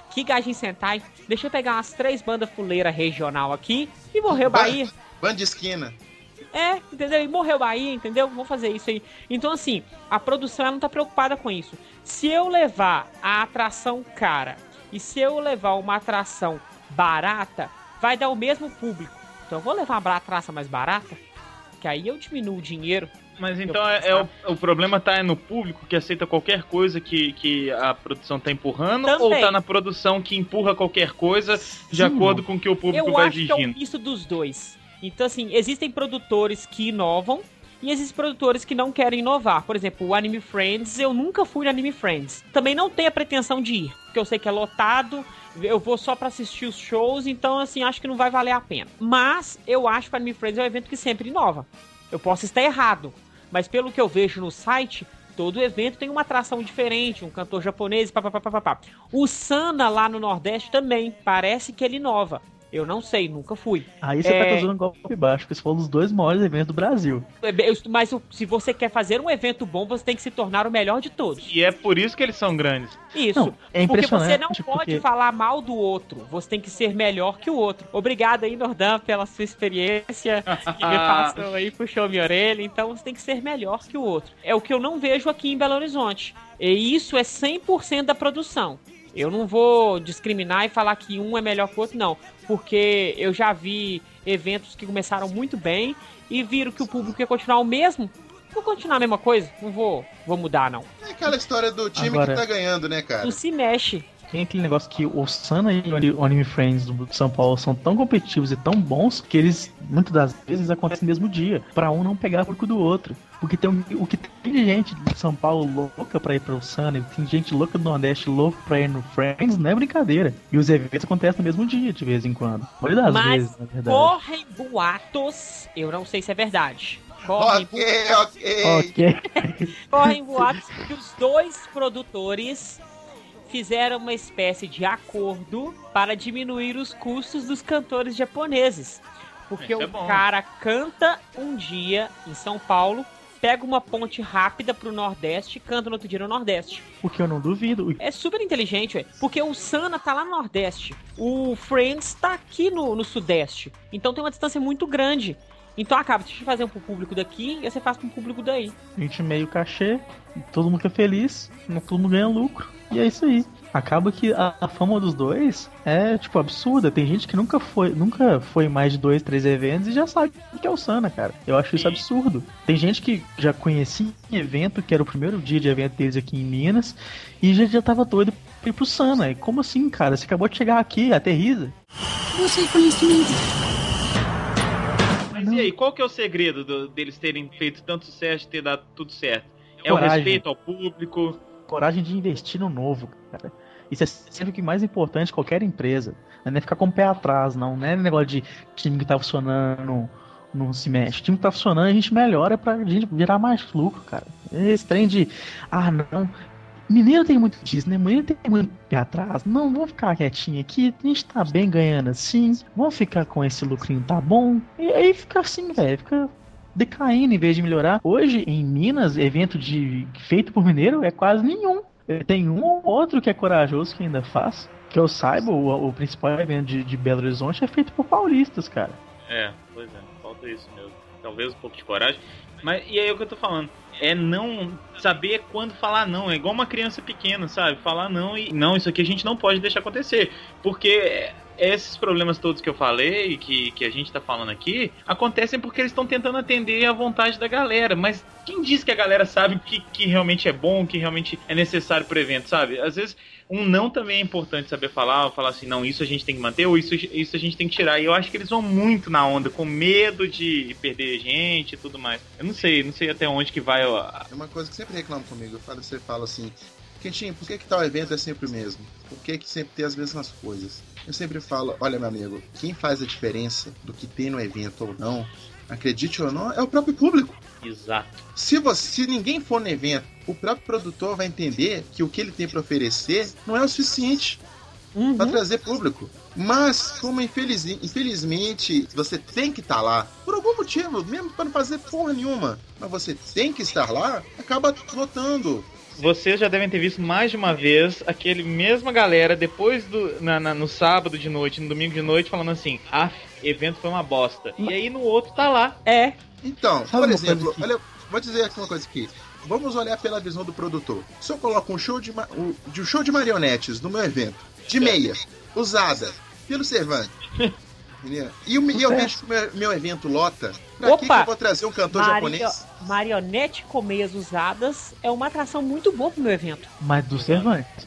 S3: Que Gaijin Sentai. Deixa eu pegar umas três bandas fuleiras regional aqui e morreu
S1: Ba-
S3: Bahia.
S1: Banda de esquina.
S3: É, entendeu? E morreu Bahia, entendeu? Vou fazer isso aí. Então, assim, a produção ela não tá preocupada com isso. Se eu levar a atração cara e se eu levar uma atração barata, vai dar o mesmo público. Então eu vou levar uma atração mais barata, que aí eu diminuo o dinheiro.
S2: Mas então é, é o, o problema tá no público que aceita qualquer coisa que, que a produção tá empurrando
S3: Também.
S2: ou tá na produção que empurra qualquer coisa de
S4: Sim,
S2: acordo com o que o público
S3: eu
S2: vai
S3: acho que é um
S2: exigindo?
S3: misto dos dois. Então, assim, existem produtores que inovam e existem produtores que não querem inovar. Por exemplo, o Anime Friends, eu nunca fui no Anime Friends. Também não tenho a pretensão de ir, porque eu sei que é lotado, eu vou só pra assistir os shows, então, assim, acho que não vai valer a pena. Mas eu acho que o Anime Friends é um evento que sempre inova. Eu posso estar errado, mas pelo que eu vejo no site, todo evento tem uma atração diferente, um cantor japonês, papapá. O Sana lá no Nordeste também, parece que ele inova. Eu não sei, nunca fui.
S4: Aí você
S3: É.
S4: tá causando um golpe baixo, porque esse foi um dos dois maiores eventos do Brasil.
S3: Eu- Mas se você quer fazer um evento bom, você tem que se tornar o melhor de todos.
S2: E é por isso que eles são grandes.
S3: Isso.
S4: Não, é
S3: porque você não pode
S4: porque-
S3: falar mal do outro. Você tem que ser melhor que o outro. Obrigado aí, Nordan, pela sua experiência que me passou aí, puxou minha orelha. Então você tem que ser melhor que o outro. É o que eu não vejo aqui em Belo Horizonte. E isso é 100% da produção. Eu não vou discriminar e falar que um é melhor que o outro, não. Porque eu já vi eventos que começaram muito bem e viram que o público ia continuar o mesmo. Vou continuar a mesma coisa, não vou, vou mudar, não.
S1: É aquela história do time
S4: Agora-
S1: que tá ganhando, né, cara?
S3: Não se mexe.
S4: Tem aquele negócio que o Sana e o Anime Friends do São Paulo são tão competitivos e tão bons que eles, muitas das vezes, acontecem no mesmo dia. Pra um não pegar público do outro. Porque tem o que tem de gente de São Paulo louca pra ir pro e tem gente louca do Nordeste louca pra ir no Friends, não é brincadeira. E os eventos acontecem no mesmo dia, de vez em quando. A maioria das
S3: Mas
S4: vezes, na verdade.
S3: Correm boatos, eu não sei se é verdade. Correm,
S1: Ok, ok.
S4: Ok.
S3: correm boatos que os dois produtores fizeram uma espécie de acordo para diminuir os custos dos cantores japoneses. Porque
S2: é
S3: o
S2: bom.
S3: cara canta um dia em São Paulo, pega uma ponte rápida pro Nordeste e canta no outro dia no Nordeste.
S4: O que eu não duvido.
S3: É super inteligente, ué. Porque o Sana tá lá no Nordeste. O Friends tá aqui no, no Sudeste. Então tem uma distância muito grande. Então acaba, deixa eu fazer um pro público daqui e você faz pro público daí.
S4: A gente meio cachê, todo mundo fica feliz, todo mundo ganha lucro. E é isso aí. Acaba que a, a fama dos dois é, tipo, absurda. Tem gente que nunca foi, nunca foi mais de dois, três eventos e já sabe o que é o Sana, cara. Eu acho isso absurdo. Tem gente que já conhecia evento, que era o primeiro dia de evento deles aqui em Minas, e já, já tava doido pra ir pro Sana. E como assim, cara? Você acabou de chegar aqui, aterriza.
S5: Busque conhecimento.
S2: Mas e aí, qual que é o segredo do- deles terem feito tanto sucesso e ter dado tudo certo? É o
S4: Coragem.
S2: respeito ao público?
S4: coragem de investir no novo, cara. Isso é sempre o que mais importante qualquer empresa. Não é ficar com o pé atrás, não. Não é negócio de time que tá funcionando, não, não se mexe. O time que tá funcionando, a gente melhora pra gente virar mais lucro, cara. Esse trem de, ah, não. Mineiro tem muito disso, né? Mineiro tem muito pé atrás. Não, vamos ficar quietinho aqui. A gente tá bem ganhando assim. Vamos ficar com esse lucrinho, tá bom? E aí fica assim, velho. Fica decaindo em vez de melhorar. Hoje, em Minas, evento de feito por mineiro é quase nenhum. Tem um ou outro que é corajoso que ainda faz. Que eu saiba, o, o principal evento de, de Belo Horizonte é feito por paulistas, cara.
S2: É, pois é, falta isso mesmo. Talvez um pouco de coragem. Mas e aí é o que eu tô falando? É não saber quando falar não. É igual uma criança pequena, sabe? Falar não e. Não, isso aqui a gente não pode deixar acontecer. Porque esses problemas todos que eu falei, que, que a gente tá falando aqui, acontecem porque eles estão tentando atender à vontade da galera. Mas quem diz que a galera sabe o que, que realmente é bom, o que realmente é necessário pro evento, sabe? Às vezes um não também é importante saber falar, falar assim, não, isso a gente tem que manter, ou isso, isso a gente tem que tirar. E eu acho que eles vão muito na onda, com medo de perder gente e tudo mais. Eu não sei, não sei até onde que vai ó,
S1: É uma coisa que sempre reclamo comigo. Falo, você fala assim, Quentinho, por que, que tal evento é sempre o mesmo? Por que, que sempre tem as mesmas coisas? Eu sempre falo, olha meu amigo, quem faz a diferença do que tem no evento ou não, acredite ou não, é o próprio público.
S2: Exato.
S1: Se, você, se ninguém for no evento, o próprio produtor vai entender que o que ele tem para oferecer não é o suficiente
S3: Uhum.
S1: para trazer público. Mas, como infeliz, infelizmente você tem que estar lá, por algum motivo, mesmo para não fazer porra nenhuma, mas você tem que estar lá, acaba lotando.
S2: Vocês já devem ter visto mais de uma vez aquele mesma galera depois do. Na, na- no sábado de noite, no domingo de noite, falando assim, ah, evento foi uma bosta. E aí no outro tá lá.
S3: É,
S1: Então,
S4: Sabe
S1: por exemplo, olha, vou dizer aqui uma coisa aqui. Vamos olhar pela visão do produtor. Se eu coloco um show de, o- de um show de marionetes no meu evento, de meia, usada, pelo Cervantes. E, o- e eu vejo que meu, meu evento lota. Pra que, que
S3: Opa!
S1: eu vou trazer um cantor
S3: Mario-
S1: japonês?
S3: Marionete com meias usadas é uma atração muito boa pro meu evento.
S4: Mas do Cervantes.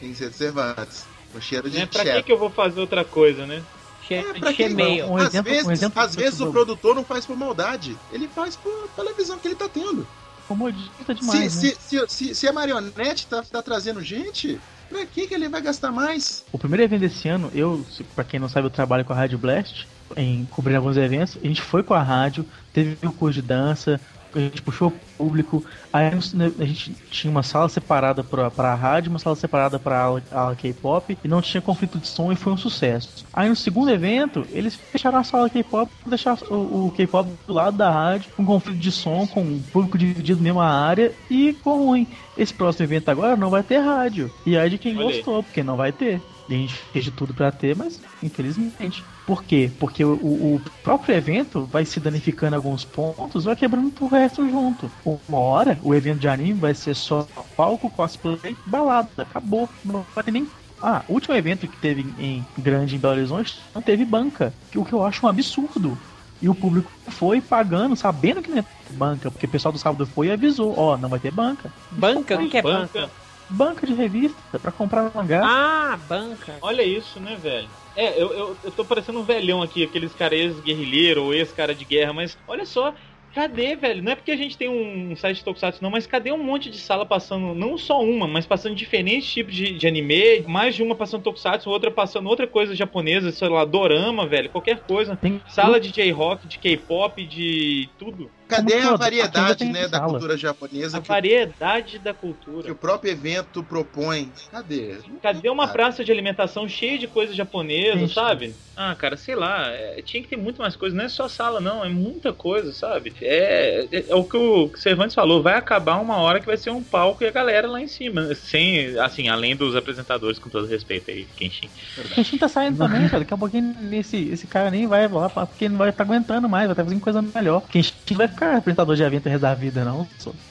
S1: Tem que ser do Cervantes. Com cheiro de
S2: Né? Pra que, que eu vou fazer outra coisa, né?
S3: Cheio
S1: É, pra
S3: de chemeio.
S4: Um
S1: às
S4: exemplo-
S1: vezes,
S4: um exemplo
S1: às vezes o produtor não faz por maldade. Ele faz por, pela visão que ele tá tendo.
S4: Comodista demais,
S1: se,
S4: né?
S1: se, se, se, se a marionete tá, tá trazendo gente, pra que, que ele vai gastar mais?
S4: O primeiro evento desse ano, eu, pra quem não sabe, eu trabalho com a Rádio Blast, em cobrir alguns eventos. A gente foi com a rádio, teve um curso de dança, a gente puxou o público. Aí a gente tinha uma sala separada pra, pra rádio, uma sala separada pra aula, K-pop, e não tinha conflito de som e foi um sucesso. Aí no segundo evento, eles fecharam a sala K-pop, deixaram o, o K-pop do lado da rádio, com conflito de som, com o público dividido na mesma área, e ficou ruim. Esse próximo evento agora não vai ter rádio. E aí de quem
S2: Olha aí.
S4: gostou, porque não vai ter. E a gente fez de tudo pra ter, mas infelizmente. Por quê? Porque o, o próprio evento vai se danificando em alguns pontos, vai quebrando o resto junto. Uma hora, o evento de anime vai ser só palco, cosplay, balada. Acabou. Não vai ter nem. Ah, o último evento que teve em grande em Belo Horizonte não teve banca. que- O que eu acho um absurdo. E o público foi pagando, sabendo que não ia ter banca, porque o pessoal do sábado foi e avisou, ó, não vai ter banca.
S3: Banca? O que é banca?
S4: Banca de revista pra comprar mangá.
S3: Ah, banca.
S2: Olha isso, né, velho? É, eu, eu, eu tô parecendo um velhão aqui, aqueles caras ex-guerrilheiro ou ex-cara de guerra, mas olha só, cadê, velho? Não é porque a gente tem um site de Tokusatsu, não, mas cadê um monte de sala passando, não só uma, mas passando diferentes tipos de, de anime, mais de uma passando Tokusatsu, outra passando outra coisa japonesa, sei lá, dorama, velho, qualquer coisa.
S4: Tem
S2: Sala de J-rock, de K-pop, de tudo.
S1: Cadê a variedade né, da cultura japonesa
S2: A
S1: que,
S2: variedade da
S1: que
S2: cultura.
S1: o próprio evento propõe? Cadê?
S2: Cadê uma
S1: Cara,
S2: praça de alimentação cheia de coisa japonesa,
S4: Gente.
S2: sabe? Ah, cara, sei lá, é, tinha que ter muito mais coisa, não é só sala, não, é muita coisa, sabe? É, é, é o que o Cervantes falou, vai acabar uma hora que vai ser um palco e a galera lá em cima, sem, assim, além dos apresentadores, com todo respeito aí, Kenshin.
S4: Kenshin tá saindo também, cara. Daqui a pouquinho esse, esse cara nem vai lá, porque não vai estar aguentando mais, vai estar fazendo coisa melhor. Kenshin não vai ficar apresentador de evento vida, não.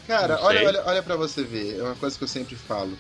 S1: Cara,
S2: Não
S1: olha, olha, olha pra você ver, é uma coisa que eu sempre falo.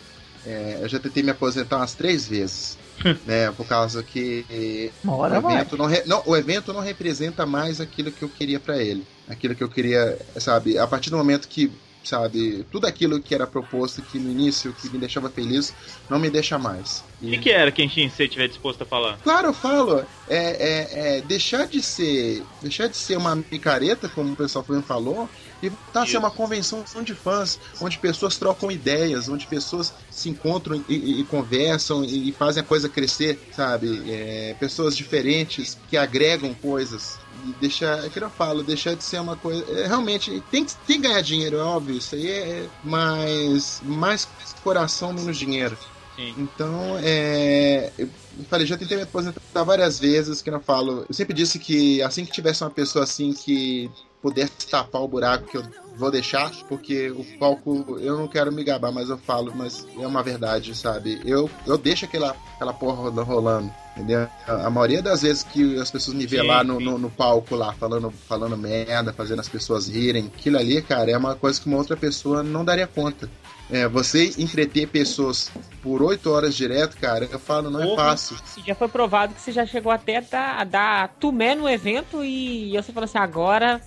S1: É, eu já tentei me aposentar umas três vezes. né, por causa que o evento, não, re- não, o evento não representa mais aquilo que eu queria pra ele. Aquilo que eu queria, sabe? A partir do momento que, sabe, tudo aquilo que era proposto que no início, que me deixava feliz, não me deixa mais.
S2: O que, que era, Kenshin, se você estiver disposto a falar?
S1: Claro, eu falo. É, é, é deixar de ser. Deixar de ser uma micareta, como o pessoal também falou, e voltar a ser uma convenção de fãs, onde pessoas trocam ideias, onde pessoas se encontram e, e- e conversam e, e fazem a coisa crescer, sabe? É, pessoas diferentes que agregam coisas. E deixar, é que eu falo, deixar de ser uma coisa. é, realmente, tem que, tem que ganhar dinheiro, é óbvio. Isso aí é mais, mais coração, menos dinheiro.
S2: Sim.
S1: Então, é. Eu falei, já tentei me aposentar várias vezes, que eu não falo. Eu sempre disse que assim que tivesse uma pessoa assim que pudesse tapar o buraco que eu vou deixar, porque o palco, eu não quero me gabar, mas eu falo, mas é uma verdade, sabe? Eu, eu deixo aquela, aquela porra rola- rolando, entendeu? A, a maioria das vezes que as pessoas me vêem
S2: Sim,
S1: lá no, no, no palco, lá, falando, falando merda, fazendo as pessoas rirem, aquilo ali, cara, é uma coisa que uma outra pessoa não daria conta. É, você entreter pessoas por oito horas direto, cara, eu falo, não é
S2: Porra.
S1: fácil.
S3: E já foi provado que você já chegou até a dar, a dar tumé no evento e você falou assim, agora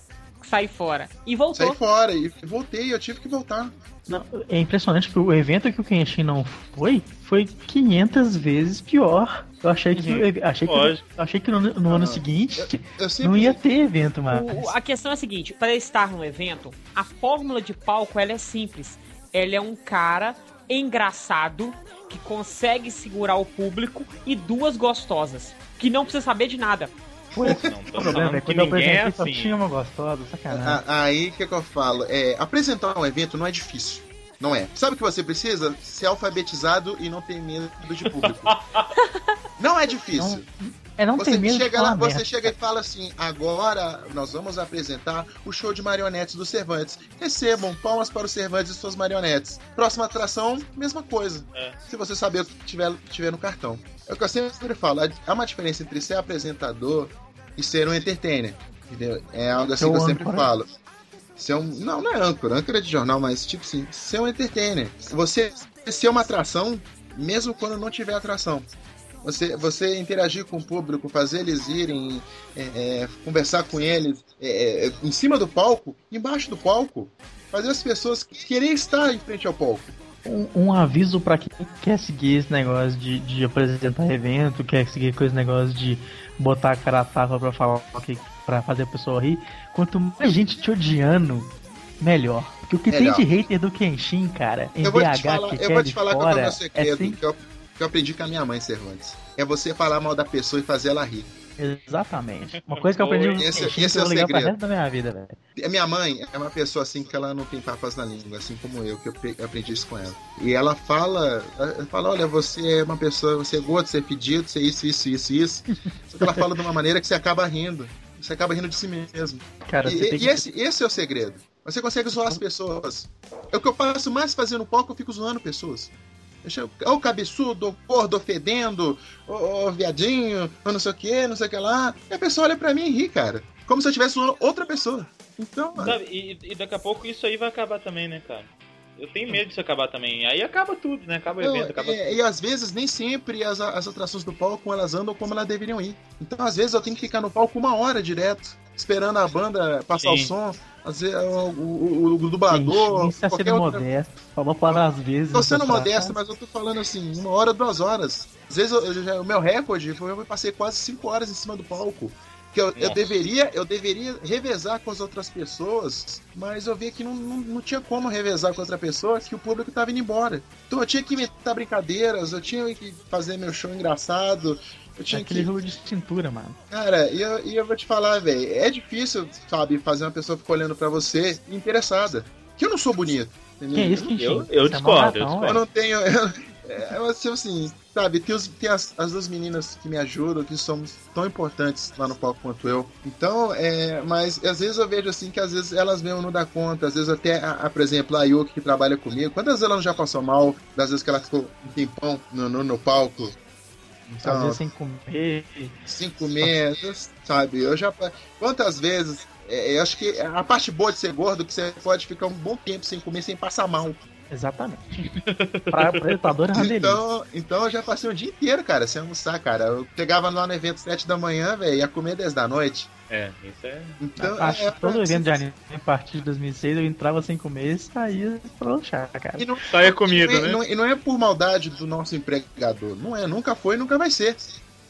S3: sai fora. E voltou.
S1: Saí fora e voltei, eu tive que voltar.
S4: Não, é impressionante que o evento que o Kenshin não foi, foi 500 vezes pior. Eu achei que,
S3: Uhum.
S4: eu achei que, eu achei que no, no ano
S1: Ah,
S4: seguinte
S1: Eu sempre.
S4: não ia ter evento mais.
S3: O- a questão é a seguinte, para estar no evento, a fórmula de palco ela é simples. Ele é um cara engraçado que consegue segurar o público e duas gostosas que não precisa saber de nada.
S2: Não,
S4: o problema, é
S2: que
S4: quando eu
S2: ninguém é
S4: apresentei só
S2: assim.
S4: tinha uma gostosa, sacanagem.
S1: A- Aí o que, que eu falo? É, apresentar um evento não é difícil. Não é. Sabe o que você precisa? Ser alfabetizado e não ter medo de público. não é difícil.
S4: é não
S1: Você
S4: ter medo de
S1: chega lá, você
S4: merda.
S1: chega e fala assim: agora nós vamos apresentar o show de marionetes do Cervantes. Recebam palmas para o Cervantes e suas marionetes. Próxima atração, mesma coisa.
S2: É.
S1: Se você saber o que tiver, tiver no cartão. É o que eu sempre falo: há uma diferença entre ser apresentador e ser um entertainer. Entendeu? É algo assim que eu sempre falo. Ser um, não, não é âncora, âncora é de jornal, mas tipo assim, ser um entertainer. Você ser uma atração, mesmo quando não tiver atração. Você, você interagir com o público, fazer eles irem, é, é, conversar com eles é, é, em cima do palco, embaixo do palco, fazer as pessoas querer estar em frente ao palco.
S4: Um, um aviso pra quem quer seguir esse negócio de, de apresentar evento, quer seguir com esse negócio de botar a cara a tapa pra falar pra fazer a pessoa rir. Quanto mais gente te odiando, melhor. Porque o que
S1: Melhor.
S4: tem de hater do Kenshin, cara, em
S1: Eu vou
S4: BH
S1: te falar,
S4: que
S1: eu vou te falar qual que é o
S4: fora,
S1: meu
S4: é
S1: segredo
S4: sim-
S1: que, eu, que eu aprendi com a minha mãe, Cervantes. É você falar mal da pessoa e fazer ela rir.
S4: Exatamente. Uma coisa que eu aprendi no
S1: Esse-
S4: que
S1: é o segredo.
S4: da minha vida, velho.
S1: A minha mãe é uma pessoa assim que ela não tem papas na língua, assim como eu, que eu aprendi isso com ela. E ela fala, ela fala, olha, você é uma pessoa, você é gordo, você é pedido, você é isso, isso, isso, isso. Só que ela fala de uma maneira que você acaba rindo. Você acaba rindo de si mesmo.
S4: Cara,
S1: E, e
S4: que...
S1: esse, esse é o segredo. Você consegue zoar as pessoas. É o que eu faço mais fazendo palco, eu fico zoando pessoas. Chamo, Ô cabeçudo, ô gordo, fedendo, ô viadinho, ou não sei o que, não sei o que lá. E a pessoa olha pra mim e ri, cara. Como se eu estivesse zoando outra pessoa. Então,
S2: Sabe, e, e daqui a pouco isso aí vai acabar também, né, cara? Eu tenho medo disso acabar também. Aí acaba tudo, né? Acaba o evento, acaba
S1: é,
S2: tudo.
S1: e às vezes nem sempre as, as atrações do palco elas andam como elas deveriam ir. Então às vezes eu tenho que ficar no palco uma hora direto, esperando a banda passar o
S2: Sim.
S1: som, às vezes, o, o, o, o dublador,
S4: está
S1: qualquer
S4: sendo
S1: outra-
S4: modesto. Falou palavras às vezes.
S1: Tô sendo modesto, mas eu tô falando assim, uma hora, duas horas. Às vezes eu- eu já- o meu recorde foi eu passei quase cinco horas em cima do palco. Que eu, eu
S2: Nossa.
S1: deveria, eu deveria revezar com as outras pessoas, mas eu vi que não, não, não tinha como revezar com outra pessoa, que o público tava indo embora. Então eu tinha que inventar brincadeiras, eu tinha que fazer meu show engraçado, eu
S4: É
S1: tinha
S4: aquele
S1: que.
S4: jogo de cintura, mano.
S1: Cara, e eu, e eu vou te falar, velho, é difícil, sabe, fazer uma pessoa ficar olhando pra você interessada. Que eu não sou bonito. Entendeu?
S4: Que é isso?
S2: Eu- eu
S4: Você é
S2: discordo, eu
S4: malvadão,
S1: Eu não tenho. É, eu, assim, assim, sabe, tem, os- tem as, as duas meninas que me ajudam, que somos tão importantes lá no palco quanto eu. Então, é. Mas às vezes eu vejo assim que às vezes elas mesmo não dá conta. Às vezes até, a, a, por exemplo, a Yuki que trabalha comigo, quantas vezes ela não já passou mal? Das vezes que ela ficou um tempão no, no, no palco.
S4: Às
S1: Então,
S4: vezes sem comer.
S1: cinco meses, sabe? Eu já. Quantas vezes. é, eu acho que a parte boa de ser gordo é que você pode ficar um bom tempo sem comer, sem passar mal.
S4: Exatamente. pra apresentador é uma delícia.
S1: Então, então eu já passei o dia inteiro, cara, sem almoçar, cara. Eu chegava lá no evento 7 da manhã, velho, ia comer 10 da noite.
S2: É, isso é.
S1: Então,
S4: Acho
S1: é,
S4: que todo evento de anime a partir de 2006 eu entrava sem comer e saía pra lanchar, cara.
S1: E não,
S2: Sai a comida,
S1: e é-
S2: né?
S1: não é- e não é por maldade do nosso empregador. Não é, nunca foi e nunca vai ser.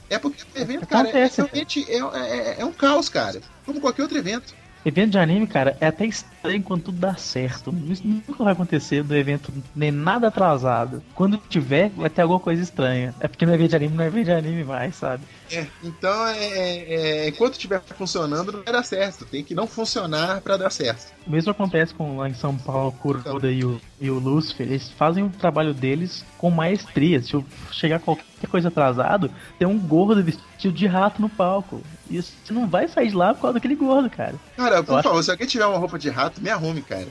S1: É porque o evento, cara, é, realmente é, é- é um caos, cara. Como qualquer outro evento.
S4: Evento de anime, cara, é até estranho quando tudo dá certo. Isso nunca vai acontecer do evento nem nada atrasado. Quando tiver, vai ter alguma coisa estranha. É porque no evento de anime não é evento de anime mais, sabe?
S1: É, então, é, é- é- enquanto estiver funcionando, não vai dar certo. Tem que não funcionar pra dar certo.
S4: O mesmo acontece com lá em São Paulo, o Kuroda e o, e o Lucifer. Eles fazem o trabalho deles com maestria. Se eu chegar qualquer coisa atrasado, tem um gordo vestido de rato no palco. E você não vai sair de lá por causa daquele gordo, cara.
S1: Cara, por
S4: acho-
S1: favor, se alguém tiver uma roupa de rato, me arrume, cara.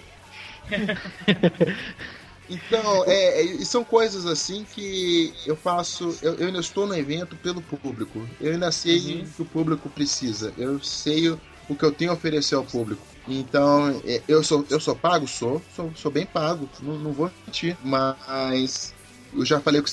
S1: Então, é, é, e são coisas assim que eu faço. Eu, eu ainda estou no evento pelo público. Eu ainda sei
S2: Uhum.
S1: o que o público precisa. Eu sei o, o que eu tenho a oferecer ao público. Então, é, eu sou, eu sou pago? Sou. Sou, sou bem pago. Não, não vou mentir. Mas eu já falei com o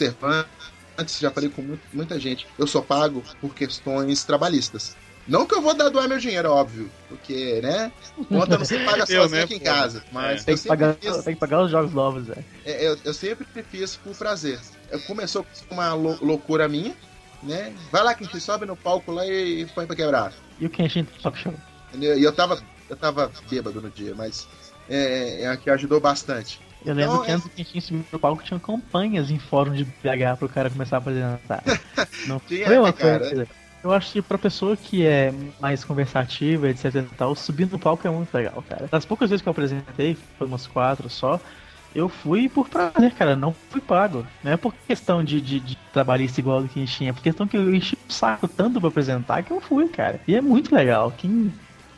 S1: Cervantes, já falei com mu- muita gente. Eu sou pago por questões trabalhistas. Não que eu vou dar doar meu dinheiro, óbvio. Porque, né? Conta não se paga
S2: Eu,
S1: sozinho
S2: né,
S1: aqui em
S2: pô?
S1: casa. Mas
S2: É.
S4: Tem que, pagar,
S1: fiz-
S4: tem que pagar os jogos novos, velho.
S1: é, eu, eu sempre fiz por prazer. Eu começou com uma lou- loucura minha, né? Vai lá, que sobe no palco lá e, e põe pra quebrar.
S4: E o Kenshin Top Show?
S1: E eu tava, eu tava bêbado no dia, mas é, é, que ajudou bastante.
S4: Eu lembro
S1: Então,
S4: que
S1: é-
S4: antes do Kenshin subir no palco tinha campanhas em fórum de BH pro cara começar a apresentar. Não
S1: Tinha,
S4: foi uma
S1: cara.
S4: coisa. Eu acho que pra pessoa que é mais conversativa, etc e tal, subir no palco é muito legal, cara. Das poucas vezes que eu apresentei, foi umas quatro só, eu fui por prazer, cara, não fui pago. Não é por questão de, de, de trabalhista igual do Kenshin, é por questão que eu enchi o saco tanto pra apresentar que eu fui, cara. E é muito legal. Quem,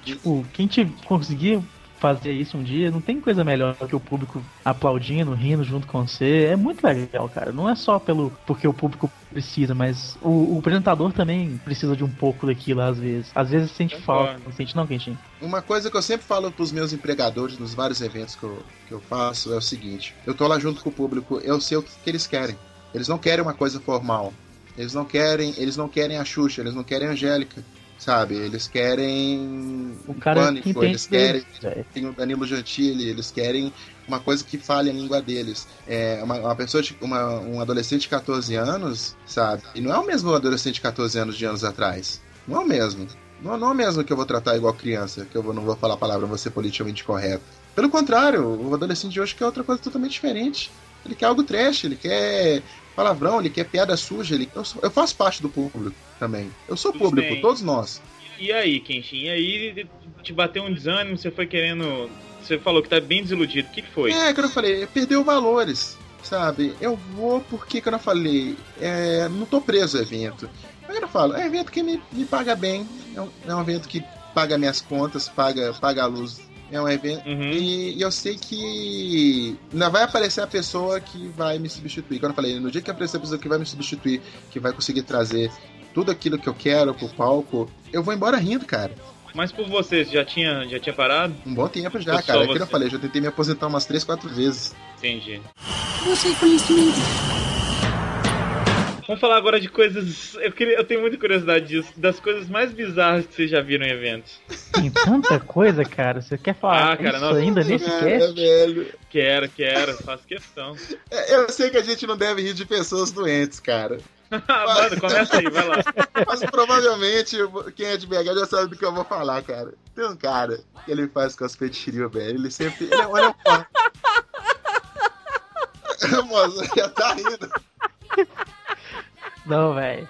S4: tipo, quem te conseguir fazer isso um dia, não tem coisa melhor que o público aplaudindo, rindo junto com você. É muito legal, cara. Não é só pelo porque o público Precisa, mas o, o apresentador também precisa de um pouco daquilo às vezes. Às vezes sente falta, não sente não, Quentinho?
S1: Uma coisa que eu sempre falo pros meus empregadores nos vários eventos que eu, que eu faço é o seguinte: eu tô lá junto com o público, eu sei o que, que eles querem. Eles não querem uma coisa formal. Eles não querem, eles não querem a Xuxa, eles não querem a Angélica, sabe? Eles querem
S4: O cara que
S1: Pânico,
S4: entende
S1: eles querem
S4: deles,
S1: tem o Danilo Gentili, eles querem uma coisa que fale a língua deles. É uma, uma pessoa, de, uma, um adolescente de 14 anos, sabe? E não é o mesmo adolescente de 14 anos de anos atrás. Não é o mesmo. Não, não é o mesmo que eu vou tratar igual criança, que eu vou- não vou falar a palavra, vou ser politicamente correto. Pelo contrário, o adolescente de hoje quer outra coisa totalmente diferente. Ele quer algo trash, ele quer palavrão, ele quer piada suja. Ele... Eu, sou- eu faço parte do público também. Eu sou
S2: Tudo
S1: público,
S2: bem.
S1: todos nós.
S2: E aí, Kenshin? E aí te bateu um desânimo, você foi querendo. Você falou que tá bem desiludido. O que, que foi?
S1: É, como eu falei, perdeu valores, sabe? Eu vou porque, como eu falei, é, não tô preso ao evento. Mas eu falo, é um evento que me, me paga bem, é um, é um evento que paga minhas contas, paga, paga a luz. É um evento.
S2: Uhum.
S1: E, e eu sei que ainda vai aparecer a pessoa que vai me substituir. Quando eu falei, no dia que aparecer a pessoa que vai me substituir, que vai conseguir trazer tudo aquilo que eu quero pro palco, eu vou embora rindo, cara.
S2: Mas por você, você já tinha, já tinha parado?
S1: Um bom tempo já,
S2: Ou
S1: cara. É que eu
S2: você?
S1: falei, já tentei me aposentar umas três, quatro vezes.
S2: Entendi.
S5: Busque conhecimento.
S2: Vamos falar agora de coisas. Eu, queria, eu tenho muita curiosidade disso. Das coisas mais bizarras que vocês já viram em eventos.
S4: Tem tanta coisa, cara. Você quer falar
S2: Ah, cara,
S4: isso
S2: nossa.
S4: ainda nesse
S1: É,
S4: cast?
S1: velho.
S2: Quero, quero, faço questão.
S1: É, Eu sei que a gente não deve rir de pessoas doentes, cara.
S2: Mano, começa aí, vai lá.
S1: Mas provavelmente quem é de BH já sabe do que eu vou falar, cara. Tem um cara que ele faz cosplay de Shiryu, velho. Ele sempre. Ele é olha o pó. Moça, já tá rindo.
S4: Não, velho.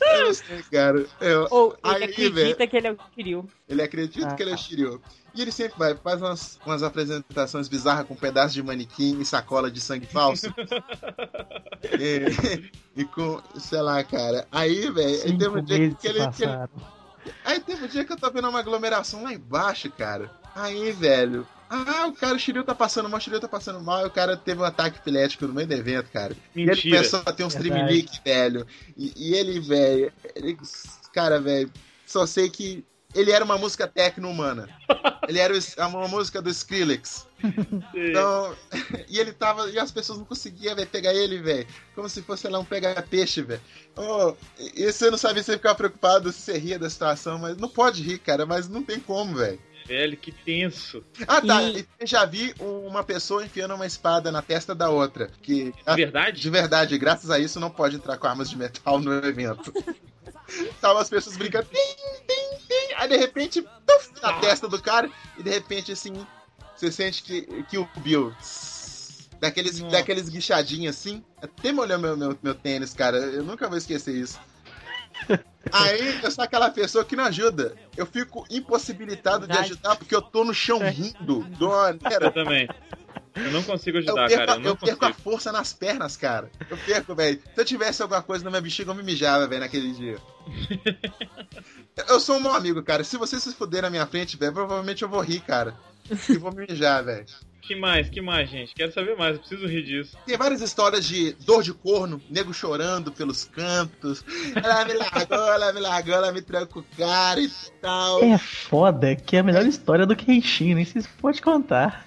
S1: Eu sei, cara. Eu-
S3: Ou ele
S1: Aí,
S3: acredita
S1: velho.
S3: que ele é o Kiryu.
S1: ele acredita
S4: Ah,
S1: que ele é
S4: tá.
S1: Shiryu. E ele sempre vai, faz umas, umas apresentações bizarras com pedaços de manequim e sacola de sangue falso. e, e com, sei lá, cara. Aí, velho, aí teve
S4: Cinco
S1: um dia que ele, que ele. Aí teve um dia que eu tô vendo uma aglomeração lá embaixo, cara. Aí, velho. Ah, o cara, o Shiryu tá passando mal, o Shiryu tá passando mal, e o cara teve um ataque epilético no meio do evento, cara. E ele
S2: Mentira.
S1: começou a ter uns
S4: Verdade.
S1: tremelique, velho. E, e ele, velho, ele, cara, velho, só sei que ele era uma música tecno-humana. Ele era uma música do Skrillex. Então, e ele tava. E as pessoas não conseguiam véio, pegar ele, velho. Como se fosse sei lá um pegar-peixe, velho. Oh, e você não sabia se você ficava preocupado se você ria da situação, mas não pode rir, cara, mas não tem como, velho.
S2: Velho, que tenso.
S1: Ah, tá.
S3: E-
S1: eu já vi uma pessoa enfiando uma espada na testa da outra. Que
S2: De verdade?
S1: de verdade, graças a isso, não pode entrar com armas de metal no evento. Tava as pessoas brincando. Tim, tim, tim, aí de repente, tuf, na testa do cara, e de repente, assim, você sente que, que o Bill. Daqueles,
S2: Nossa.
S1: daqueles guichadinhos assim. Até molhou meu, meu, meu tênis, cara. Eu nunca vou esquecer isso. Aí eu sou aquela pessoa que não ajuda. Eu fico impossibilitado de ajudar porque eu tô no chão rindo. De uma maneira
S2: Eu também. Eu não consigo
S1: eu
S2: ajudar,
S1: perco,
S2: cara. Eu
S1: eu perco a força nas pernas, cara. Eu perco, velho. Se eu tivesse alguma coisa na minha bexiga, eu me mijava, velho, naquele dia. eu sou um mau amigo, cara. Se você se fuder na minha frente, velho, provavelmente eu vou rir, cara. E vou me mijar, velho.
S2: Que mais? Que mais, gente? Quero saber mais. Eu preciso rir disso.
S1: Tem várias histórias de dor de corno, nego chorando pelos cantos. Ela me largou, ela me largou, ela me trancou o cara e tal.
S4: É foda que é a melhor história do Kenshin, nem sei se pode contar.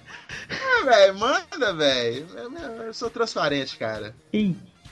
S1: Ah, velho, manda, velho. Eu- Eu sou transparente, cara.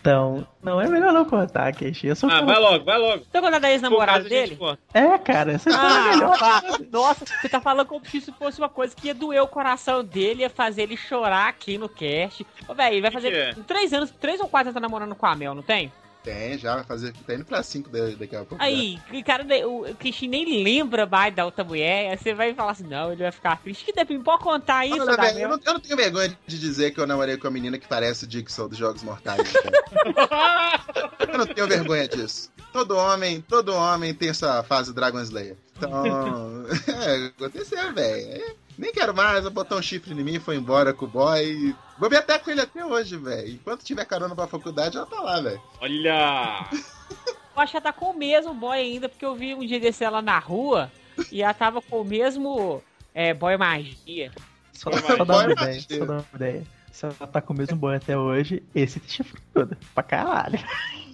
S4: Então, não é melhor não contar, Kenshin. Eu sou
S2: Ah, vai logo, vai logo.
S3: Você contar da
S2: Se for o
S3: ex-namorada dele?
S4: É, cara, essa é
S3: Ah,
S4: melhor.
S3: pá. nossa, você tá falando como se isso fosse uma coisa que ia doer o coração dele, ia fazer ele chorar aqui no cast. Ô, velho, vai
S2: Que
S3: fazer
S2: que é?
S3: três anos, três ou quatro anos tá namorando com a Mel, não tem?
S1: Tem, já vai fazer. Tá indo pra 5 daqui a pouco.
S3: Aí, o cara, o Kishin nem lembra mais da outra mulher, aí você vai falar assim, não, ele vai ficar triste. Que deve pode contar isso, da
S1: velho, eu, não, eu não tenho vergonha de dizer que eu namorei com a menina que parece o Dixon dos Jogos Mortais. cara. eu não tenho vergonha disso. Todo homem, todo homem tem essa fase Dragon Slayer. Então, é, aconteceu, velho. Nem quero mais, botar um chifre em mim, foi embora com o boy. Vou ver até com ele até hoje, velho. Enquanto tiver carona pra faculdade, ela tá lá, velho.
S2: Olha!
S3: Eu acho que ela tá com o mesmo boy ainda, porque eu vi um dia desse ela na rua e ela tava com o mesmo é, boy magia.
S4: Só, só dá uma ideia, só dá uma ideia. Se ela tá com o mesmo boy até hoje, esse te chifruda. Pra caralho.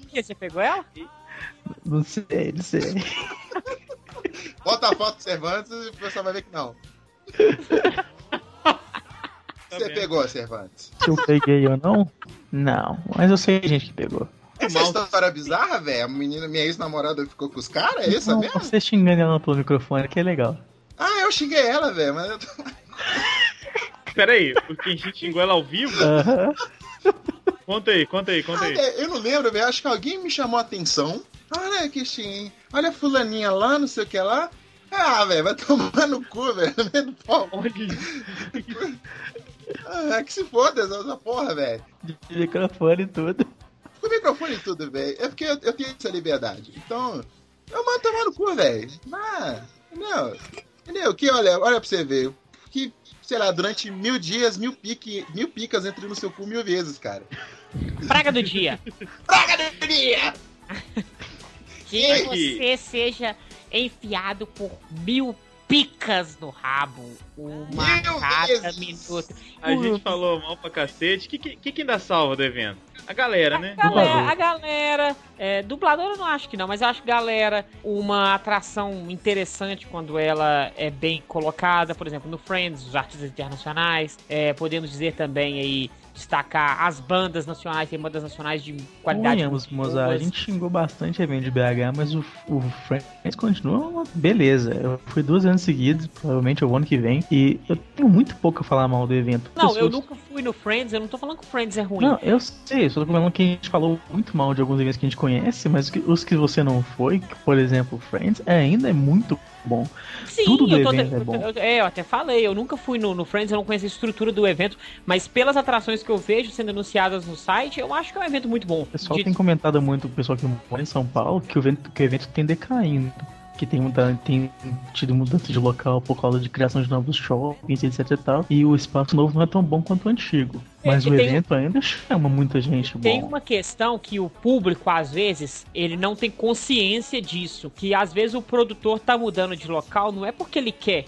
S3: que? Você pegou ela?
S4: Não sei, não sei.
S1: Bota a foto do Cervantes e o pessoal vai ver que não. Você pegou, Cervantes.
S4: Se eu peguei ou não? Não, mas eu sei gente que pegou.
S1: Essa
S2: Mal-
S1: história bizarra, velho. A menina, minha ex-namorada ficou com os caras? É isso
S4: não,
S1: mesmo?
S4: você xingando ela pelo microfone, que é legal.
S1: Ah, eu xinguei ela, velho. Mas eu tô...
S2: Pera aí, porque a gente xingou ela ao vivo?
S4: Aham.
S2: Conta aí, conta aí, conta
S1: Ah,
S2: aí.
S1: velho, eu não lembro, velho. Acho que alguém me chamou a atenção. Olha que xing. Olha a fulaninha lá, não sei o que lá. Ah, velho, vai tomar no cu, velho. No é que se foda essa porra, velho.
S4: De microfone e tudo.
S1: Com microfone e tudo, velho. É porque eu, eu tenho essa liberdade. Então, eu mando tomar no cu, velho. Ah, entendeu? Entendeu? Que olha, olha pra você ver. Que, sei lá, durante mil dias, mil, pique, mil picas entram no seu cu mil vezes, cara.
S3: Praga do dia.
S1: Praga do dia!
S3: Que
S2: Ai,
S3: você seja enfiado por mil picas no rabo. Uma
S1: Mil
S3: cada minuto.
S2: A gente falou mal pra cacete. O que, que, que que ainda salva do evento? A galera, né?
S3: Galera,
S4: Dublador.
S3: a galera, é, dublador eu não acho que não, mas eu acho galera uma atração interessante quando ela é bem colocada, por exemplo, no Friends, os artistas internacionais, é, podemos dizer também aí destacar as bandas nacionais, tem bandas nacionais de qualidade
S4: Mozart. A gente xingou bastante evento de BH, mas o, o Friends continua uma beleza. Eu fui duas anos seguidos, provavelmente eu vou ano que vem, e eu tenho muito pouco a falar mal do evento.
S3: Não, eu
S4: Pessoas-
S3: nunca fui no Friends, eu não tô falando que o Friends é ruim.
S4: Não, eu sei, só tô falando que a gente falou muito mal de alguns eventos que a gente conhece, mas os que- você não foi, por exemplo, Friends, é, ainda é muito bom.
S3: Sim,
S4: Tudo do
S3: eu, tô,
S4: evento é
S3: eu-
S4: bom.
S3: eu- é, eu até falei, eu nunca fui no, no Friends, eu não conheço a estrutura do evento, mas pelas atrações que eu vejo sendo anunciadas no site, eu acho que é um evento muito bom.
S4: O pessoal
S3: De-
S4: tem comentado muito, o pessoal que mora em São Paulo, que o evento, que o evento tem decaindo. Que tem, muda, tem tido mudança de local por causa de criação de novos shoppings, etc e tal. E o espaço novo não é tão bom quanto o antigo.
S3: É,
S4: Mas
S3: e
S4: o
S3: tem-
S4: evento ainda chama muita gente
S3: Tem
S4: bom.
S3: uma questão que o público, às vezes, ele não tem consciência disso. Que às vezes o produtor tá mudando de local, não é porque ele quer,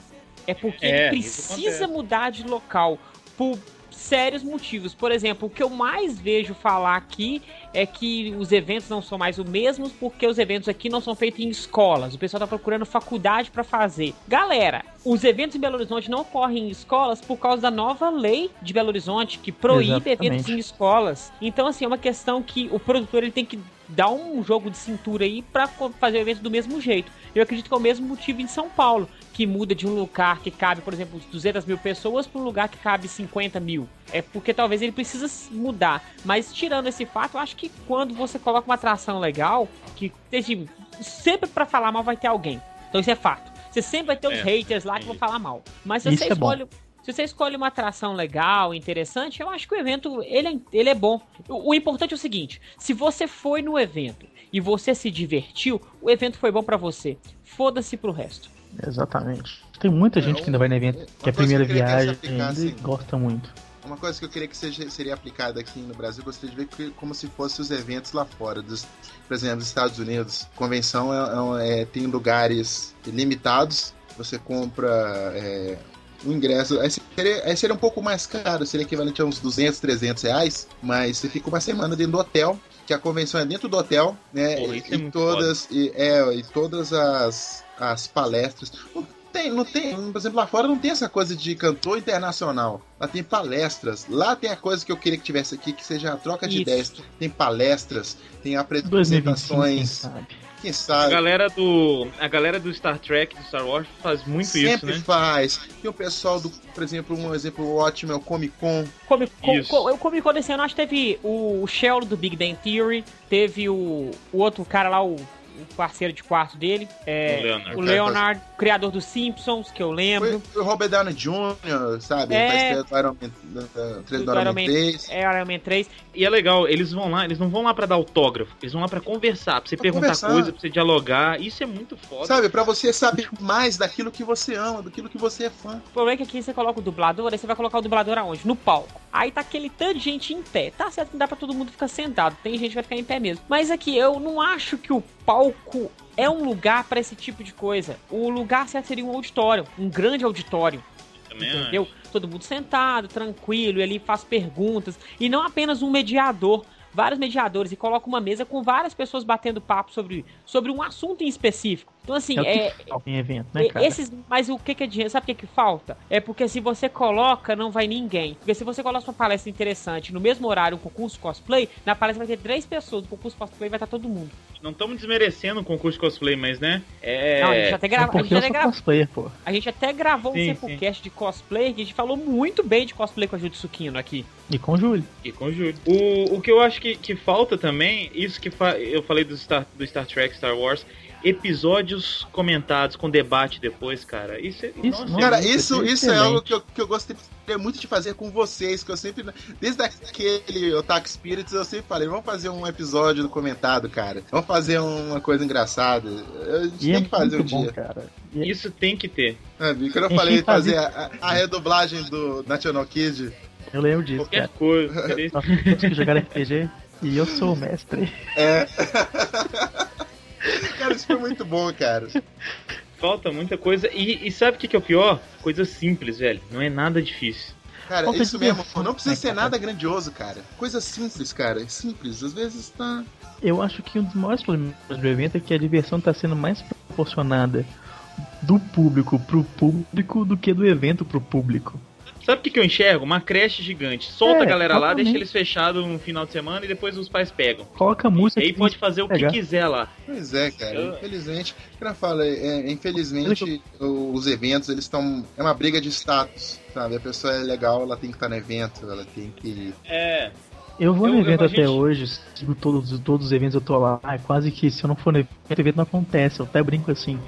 S3: é porque
S2: É,
S3: ele precisa mudar de local. Por sérios motivos. Por exemplo, o que eu mais vejo falar aqui é que os eventos não são mais os mesmos porque os eventos aqui não são feitos em escolas. O pessoal tá procurando faculdade para fazer. Galera, os eventos em Belo Horizonte não ocorrem em escolas por causa da nova lei de Belo Horizonte que proíbe eventos
S4: Exatamente.
S3: em escolas. Então, assim, é uma questão que o produtor ele tem que dar um jogo de cintura aí pra co- fazer o evento do mesmo jeito. Eu acredito que é o mesmo motivo em São Paulo, que muda de um lugar que cabe, por exemplo, 200 mil pessoas para um lugar que cabe 50 mil. É porque talvez ele precisa se mudar. Mas tirando esse fato, eu acho que quando você coloca uma atração legal, que seja sempre pra falar mal vai ter alguém. Então isso é fato. Você sempre vai ter os
S2: É.
S3: haters lá que vão falar mal. Mas se
S4: Isso
S3: você
S4: é bom.
S3: escolhe se você escolhe uma atração legal, interessante, eu acho que o evento ele é, ele é bom. O, o importante é o seguinte: se você foi no evento e você se divertiu, o evento foi bom pra você. Foda-se pro resto.
S4: Exatamente. Tem muita
S1: É,
S4: gente que ainda vai no evento, que é a primeira
S1: que que
S4: viagem
S1: aplicasse-
S4: ainda e gosta muito.
S1: Uma coisa que eu queria que seja, seria aplicada aqui no Brasil, eu gostaria de ver que- como se fossem os eventos lá fora. Dos, por exemplo, nos Estados Unidos, convenção é, é um- é- tem lugares limitados, você compra um ingresso. Aí seria, aí seria um pouco mais caro, seria equivalente a uns 200, 300 reais, mas você fica uma semana dentro do hotel, que a convenção é dentro do hotel, né?
S2: Pô,
S1: e,
S2: é
S1: e todas, e, é, e todas as, as palestras. Não tem, não tem, por exemplo, lá fora não tem essa coisa de cantor internacional. Lá tem palestras. Lá tem a coisa que eu queria que tivesse aqui, que seja a troca de
S3: Isso.
S1: ideias. Tem palestras, tem
S4: 2025, quem sabe?
S2: A galera do. A galera do Star Trek, do Star Wars, faz muito isso,
S1: Sempre
S2: né?
S1: faz. Tem o pessoal do, por exemplo, um exemplo ótimo é o Comic Con.
S3: Comic Con,
S2: Isso.
S3: co, eu Comic Con desse ano, acho que teve o, o Sheldon do Big Bang Theory, teve o, o outro cara lá, o, o parceiro de quarto dele, é,
S2: O Leonard.
S3: o Leonard, criador dos Simpsons, que eu lembro.
S1: Foi, foi o Robert Downey Jr., sabe?
S3: É.
S1: Ele Iron Man, da- da- trailer do
S3: Do
S1: Iron Man. 3.
S3: É Iron Man 3.
S2: E é legal, eles vão lá, eles não vão lá pra dar autógrafo, eles vão lá pra conversar, pra você
S1: Pra
S2: perguntar
S1: conversar.
S2: coisa, pra você dialogar. Isso é muito foda.
S1: Sabe, pra você saber mais daquilo que você ama, daquilo que você é fã.
S3: O problema é que aqui você coloca o dublador, aí você vai colocar o dublador aonde? No palco. Aí tá aquele tanto de gente em pé. Tá certo que não dá pra todo mundo ficar sentado. Tem gente que vai ficar em pé mesmo. Mas aqui, eu não acho que o palco é um lugar pra esse tipo de coisa. O lugar certo seria um auditório. Um grande auditório.
S2: Também
S3: Entendeu? Todo mundo sentado, tranquilo, e ali faz perguntas. E não apenas um mediador. vários mediadores e coloca uma mesa com várias pessoas batendo papo sobre, sobre um assunto em específico. Então, assim,
S4: É
S3: é.
S4: o que falta em evento, né, cara?
S3: Esses, mas o que, que adianta? Sabe o que, que falta? É porque se você coloca, não vai ninguém. Porque se você coloca uma palestra interessante no mesmo horário, um concurso cosplay, na palestra vai ter três pessoas, no concurso cosplay vai estar todo mundo.
S2: Não estamos desmerecendo o concurso de cosplay, mas né? É.
S3: Não, a gente até,
S4: É
S3: grava, a,
S4: cosplayer, pô.
S3: a gente até gravou
S2: Sim,
S3: um Simplecast de cosplay que a gente falou muito bem de cosplay com a Jutsukino aqui.
S4: E com o Júlio.
S2: E com o Júlio. O, o que eu acho que, que falta também, isso que fa- eu falei do Star, do Star Trek, Star Wars, episódios comentados com debate depois, cara. Isso é.
S4: Isso,
S2: nossa,
S1: Cara,
S4: Muito
S1: isso, isso é algo que eu, que eu gostaria muito de fazer com vocês, que eu sempre, desde aquele Otaku Spirits, eu sempre falei, vamos fazer um episódio do comentado, cara. Vamos fazer uma coisa engraçada. A gente
S4: E é
S1: tem que fazer um
S4: bom,
S1: dia.
S4: cara. E é-
S2: Isso tem que ter.
S1: Sabe? Quando eu
S4: Tem
S1: falei
S4: fazer-
S1: fazer a, a redublagem do National Kid,
S4: Eu lembro disso,
S2: Qualquer
S4: cara.
S2: coisa.
S4: Nós que jogar RPG e eu sou o mestre.
S1: é. cara, isso foi muito bom, cara.
S2: Falta muita coisa. E, e sabe o que, que é o pior? Coisa simples, velho. Não é nada difícil.
S1: Cara,
S4: Falta
S1: isso
S4: de
S1: mesmo,
S4: diversão,
S1: não precisa ser
S4: cara?
S1: nada grandioso, cara. Coisa simples, cara. é Simples. Às vezes tá.
S4: Eu acho que um dos maiores problemas do evento é que a diversão está sendo mais proporcionada do público pro público do que do evento pro público.
S2: Sabe o que, que eu enxergo? Uma creche gigante. Solta
S4: É,
S2: a galera lá, deixa eles fechados no final de semana e depois os pais pegam.
S4: Coloca a música
S2: E aí
S4: que
S2: pode fazer o que quiser lá.
S1: Pois é, cara.
S2: Eu-
S1: Infelizmente, eu falo, é, infelizmente os eventos eles estão é uma briga de status, sabe? A pessoa é legal, ela tem que estar no evento, ela tem que
S2: É.
S4: Eu vou no
S2: Eu-
S4: evento
S2: eu- a
S4: até
S2: gente-
S4: hoje, sigo todos, todos os eventos eu tô lá. É quase que se eu não for no evento, o evento não acontece. Eu até brinco assim.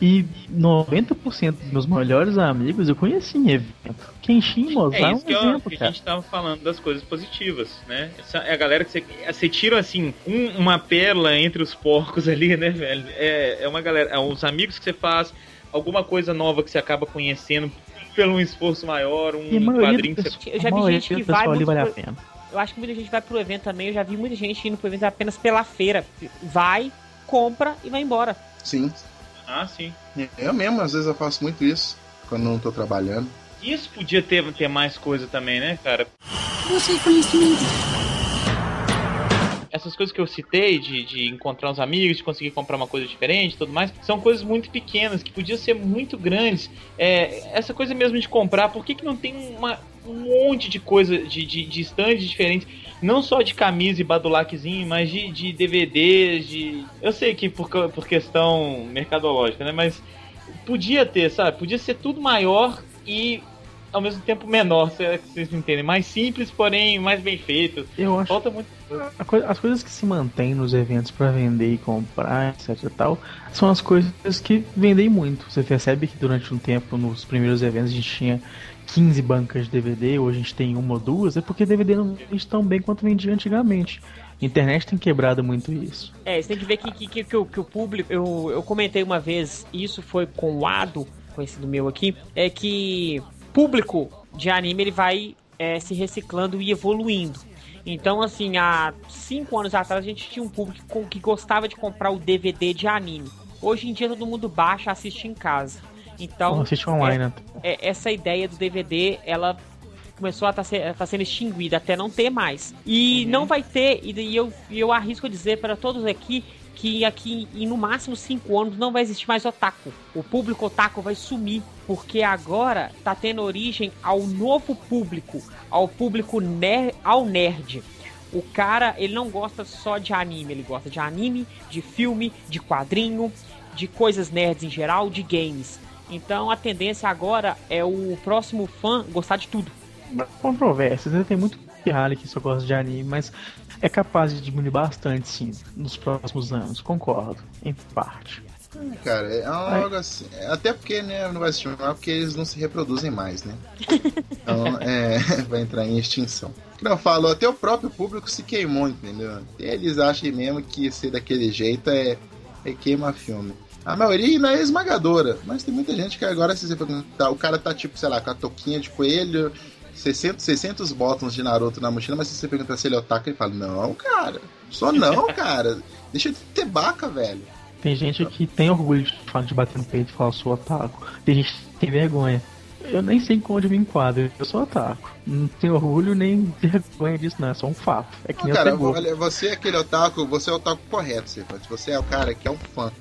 S4: E 90% dos meus melhores amigos eu conheci em evento. Quem Mozart
S2: É
S4: é
S2: isso
S4: um
S2: que, eu-
S4: exemplo,
S2: que a gente tava falando das coisas positivas, né? Essa é a galera que você, você tira assim, um- uma pérola entre os porcos ali, né, velho? É, é uma galera, é os amigos que você faz, alguma coisa nova que você acaba conhecendo pelo um esforço maior, um quadrinho que você.
S3: Eu já vi gente que vai
S4: ali vale a pena.
S3: Eu acho que muita gente vai pro evento também. Eu já vi muita gente indo pro evento apenas pela feira. Vai, compra e vai embora.
S1: sim.
S2: Ah, sim.
S1: Eu mesmo às vezes eu faço muito isso quando não tô trabalhando.
S2: Isso podia ter, ter mais coisa também, né, cara?
S5: Busque conhecimento.
S2: essas coisas que eu citei, de, de encontrar uns amigos, de conseguir comprar uma coisa diferente e tudo mais, são coisas muito pequenas, que podiam ser muito grandes. É, essa coisa mesmo de comprar, por que, que não tem uma, um monte de coisa, de, de, de stands diferentes, não só de camisa e badulaquezinho, mas de, de DVDs, de... Eu sei que por, por questão mercadológica, né, mas podia ter, sabe? Podia ser tudo maior e ao mesmo tempo menor, se é que vocês entendem. Mais simples, porém mais bem feito.
S4: Eu acho
S2: Falta muito.
S4: As coisas que se mantêm nos eventos pra vender e comprar, etc e tal, são as coisas que vendem muito. Você percebe que durante um tempo, nos primeiros eventos, a gente tinha 15 bancas de DVD, hoje a gente tem uma ou duas, é porque DVD não vende tão bem quanto vendia antigamente. A internet tem quebrado muito isso.
S3: É, você tem que ver que, que, que, que o, que o público. Eu, eu comentei uma vez, isso foi com o Ado, conhecido meu aqui, é que público de anime ele vai é, se reciclando e evoluindo. Então, assim, há cinco anos atrás a gente tinha um público que gostava de comprar o DVD de anime. Hoje em dia todo mundo baixa, assiste em casa. Então,
S4: assiste online, né?
S3: é, essa ideia do DVD, ela começou a estar sendo extinguida até não ter mais. E não vai ter, e eu, eu arrisco dizer para todos aqui que aqui em no máximo cinco anos não vai existir mais otaku. O público otaku vai sumir, porque agora tá tendo origem ao novo público, ao público ner ao nerd. O cara, ele não gosta só de anime, ele gosta de anime, de filme, de quadrinho, de coisas nerds em geral, de games. Então a tendência agora é o próximo fã gostar de tudo.
S4: Controvérsias, né? tem muito pirralho que só gosta de anime, mas é capaz de diminuir bastante, sim, nos próximos anos, concordo, em parte.
S1: Cara, é algo assim. Até porque, né, não vai se chamar porque eles não se reproduzem mais, né? Então, é, vai entrar em extinção. Como eu falo, até o próprio público se queimou, entendeu? Eles acham mesmo que ser daquele jeito é, é queima filme. A maioria ainda é esmagadora, mas tem muita gente que agora, se você perguntar, o cara tá tipo, sei lá, com a toquinha de coelho, 600, 600 botões de Naruto na mochila, mas se você perguntar se ele é otaku, ele fala: Não, cara, só não, cara. Deixa de ter baca, velho.
S4: Tem gente que tem orgulho de falar de bater no peito e falar sou otaku. Tem gente que tem vergonha. Eu nem sei onde eu me enquadro, eu sou otaku. Não tenho orgulho nem vergonha disso, não, é só um fato. É que
S1: Não,
S4: nem
S1: cara, olha, você é aquele otaku, você é o otaku correto, você, você é o cara que é um fã.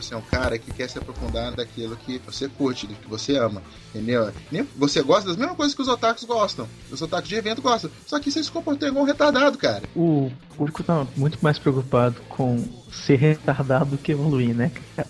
S1: Você é um cara que quer se aprofundar daquilo que você curte, do que você ama, entendeu? Nem- Você gosta das mesmas coisas que os otakus gostam. Os otakus de evento gostam. Só que você se comportou igual um retardado, cara.
S4: O público tá muito mais preocupado com ser retardado do que evoluir, né? cara?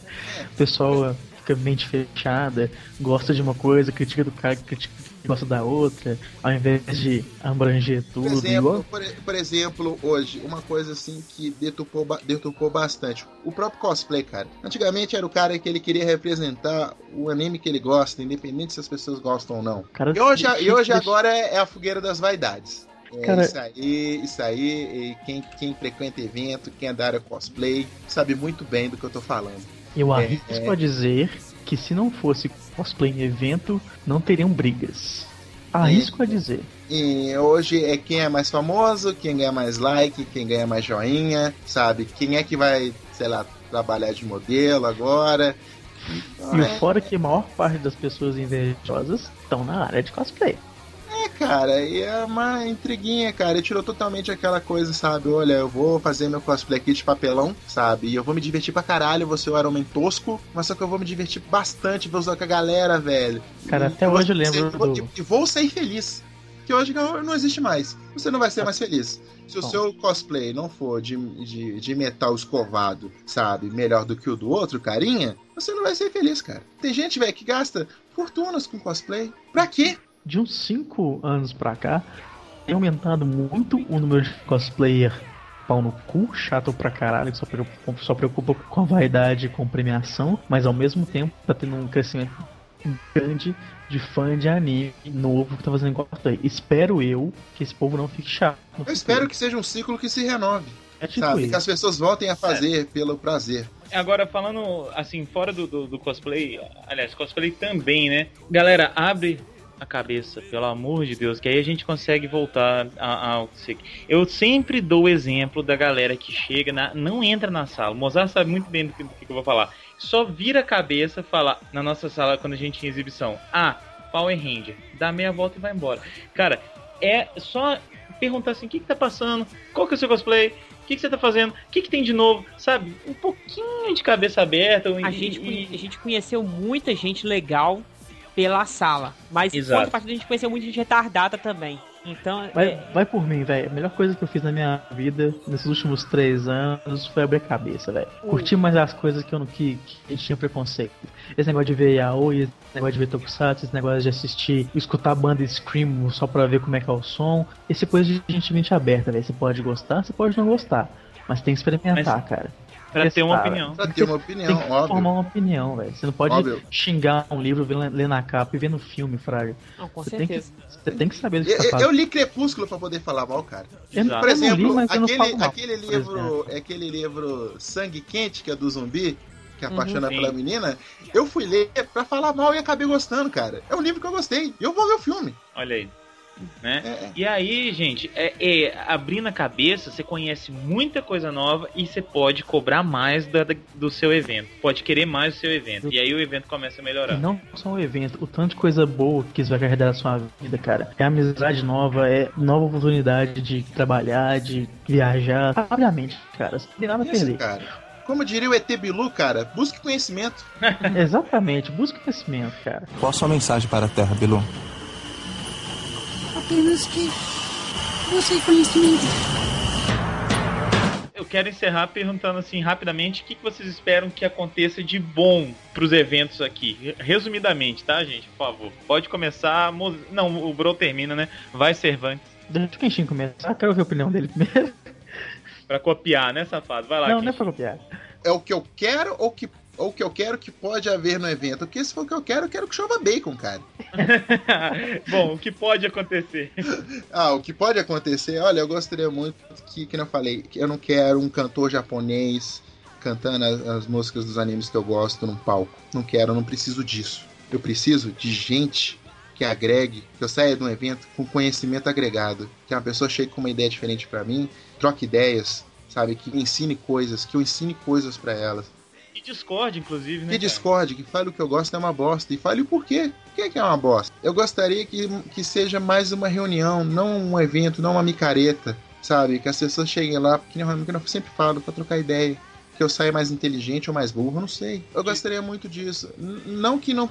S4: O pessoal fica mente fechada, gosta de uma coisa, critica do cara, critica gosta da outra, ao invés de abranger
S1: Por
S4: tudo.
S1: exemplo,
S4: igual-
S1: por, por exemplo, hoje, uma coisa assim que deturpou, deturpou bastante. O próprio cosplay, cara. Antigamente era o cara que ele queria representar o anime que ele gosta, independente se as pessoas gostam ou não.
S4: cara,
S1: E hoje, e hoje agora é, é a fogueira das vaidades. É
S4: Cara-
S1: isso aí, isso aí. E quem, quem frequenta evento, quem é da área cosplay, sabe muito bem do que eu tô falando.
S4: Eu
S1: É,
S4: arrisco a dizer que se não fosse cosplay em evento, não teriam brigas. Arrisco a dizer.
S1: E hoje é quem é mais famoso, quem ganha mais like, quem ganha mais joinha, sabe? Quem é que vai, sei lá, trabalhar de modelo agora. Então,
S4: E o
S1: é,
S4: fora que a maior parte das pessoas invejosas estão na área de cosplay.
S1: É, cara, e é uma intriguinha, cara. E tirou totalmente aquela coisa, sabe? Olha, eu vou fazer meu cosplay aqui de papelão, sabe? E eu vou me divertir pra caralho, vou ser o Iron Man tosco, mas só que eu vou me divertir bastante, vou usar com a galera, velho.
S4: Cara,
S1: E
S4: até
S1: vou
S4: hoje eu
S1: ser-
S4: lembro
S1: vou-
S4: do-
S1: E vou sair feliz. Que hoje não, não existe mais. Você não vai ser mais feliz. Se o
S4: Bom.
S1: seu cosplay não for de, de, de metal escovado, sabe, melhor do que o do outro, carinha, você não vai ser feliz, cara. Tem gente, velho, que gasta fortunas com cosplay. Pra quê?
S4: De uns 5 anos pra cá, tem aumentado muito o número de cosplayer pau no cu, chato pra caralho, que só preocupa, só preocupa com a vaidade e com premiação, mas ao mesmo tempo tá tendo um crescimento grande de fã de anime novo que tá fazendo cosplay. Espero eu que esse povo não fique chato.
S1: Eu espero que seja um ciclo que se renove,
S4: É tipo
S1: sabe? Que as pessoas voltem a fazer pelo prazer.
S2: Agora, falando assim, fora do, do, do cosplay, aliás, cosplay também, né? Galera, abre a cabeça, pelo amor de Deus, que aí a gente consegue voltar a- ao. Eu sempre dou o exemplo da galera que chega, na, não entra na sala. O Mozart sabe muito bem do que, do que eu vou falar. Só vira a cabeça, fala na nossa sala quando a gente tinha exibição: Ah, Power Ranger. Dá meia volta e vai embora. Cara, é só perguntar assim: o que, que tá passando? Qual que é o seu cosplay? O que, que você tá fazendo? O que, que tem de novo? Sabe? Um pouquinho de cabeça aberta.
S3: A
S2: e-
S3: gente, a gente conheceu muita gente legal pela sala. Mas
S2: Exato.
S3: parte a gente conheceu muita gente retardada também. Então,
S4: Vai,
S3: é,
S4: vai por mim, velho. A melhor coisa que eu fiz na minha vida nesses últimos três anos foi abrir a cabeça, velho. Curti mais as coisas que eu não que, que a gente tinha preconceito. Esse negócio de ver yaoi, esse negócio de ver tokusatsu, esse negócio de assistir, escutar a banda Scream só pra ver como é que é o som. Esse coisa de gente mente aberta, velho. Você pode gostar, você pode não gostar. Mas tem que experimentar,
S2: Mas-
S4: cara.
S2: Pra ter uma opinião.
S1: Pra ter uma
S4: Tem
S1: opinião,
S4: que
S1: óbvio.
S4: formar uma opinião, velho. Você não pode
S1: Óbvio.
S4: xingar um livro vendo- lendo a capa e vendo o filme, Fraga.
S3: não, com
S4: Você tem, que,
S3: certeza.
S4: você tem que saber do que
S1: Eu,
S4: tá
S1: eu- li Crepúsculo pra poder falar mal, cara.
S4: Eu.
S1: Por exemplo,
S4: li, mas eu não
S1: aquele,
S4: falo mal,
S1: aquele livro,
S4: exemplo.
S1: aquele livro Sangue Quente, que é do zumbi, que apaixona
S2: Sim.
S1: pela menina, eu fui ler pra falar mal e acabei gostando, cara. É um livro que eu gostei. E eu vou ver o filme.
S2: Olha aí. Né?
S1: É, é.
S2: E aí, gente, é, é, abrindo a cabeça, você conhece muita coisa nova e você pode cobrar mais da- da- do seu evento. Pode querer mais do seu evento. E aí o evento começa a
S4: E
S2: melhorar.
S4: não só o evento, o tanto de coisa boa que isso vai carregar na sua vida, cara. É amizade nova, é nova oportunidade de trabalhar, de viajar. Abre a mente, cara. Você não tem nada a
S1: Isso,
S4: perder.
S1: cara. Como diria o ET Bilu, cara, busque conhecimento.
S4: Exatamente, busca conhecimento, cara.
S6: Qual a sua mensagem para a Terra, Bilu?
S5: Apenas que busque conhecimento.
S2: Eu quero encerrar perguntando assim rapidamente o que, que vocês esperam que aconteça de bom pros eventos aqui. Resumidamente, tá, gente? Por favor. Pode começar. Mo- Não, o Bro termina, né? Vai Cervantes.
S4: Deixa o Kenshin começar, quero ouvir a opinião dele primeiro.
S2: Pra copiar, né, safado? Vai lá.
S4: Não,
S2: Kim.
S4: não é pra copiar.
S1: É o que eu quero ou que ou o que eu quero que pode haver no evento. Porque se for o que eu quero, eu quero que chova bacon, cara.
S2: Bom, o que pode acontecer?
S1: Ah, o que pode acontecer, olha, eu gostaria muito que, que eu falei, que eu não quero um cantor japonês cantando as, as músicas dos animes que eu gosto num palco. Não quero, eu não preciso disso. Eu preciso de gente que agregue, que eu saia de um evento com conhecimento agregado, que uma pessoa chegue com uma ideia diferente pra mim, troque ideias, sabe, que ensine coisas, que eu ensine coisas pra elas.
S2: E Discord, inclusive, né?
S1: Que discorde, que fale o que eu gosto é uma bosta. E fale o porquê. Por que, que é uma bosta? Eu gostaria que, que seja mais uma reunião, não um evento, não uma micareta, sabe? Que as pessoas cheguem lá, que nem eu que eu sempre falo, pra trocar ideia. Que eu saia mais inteligente ou mais burro, não sei. Eu gostaria muito disso. Não que não,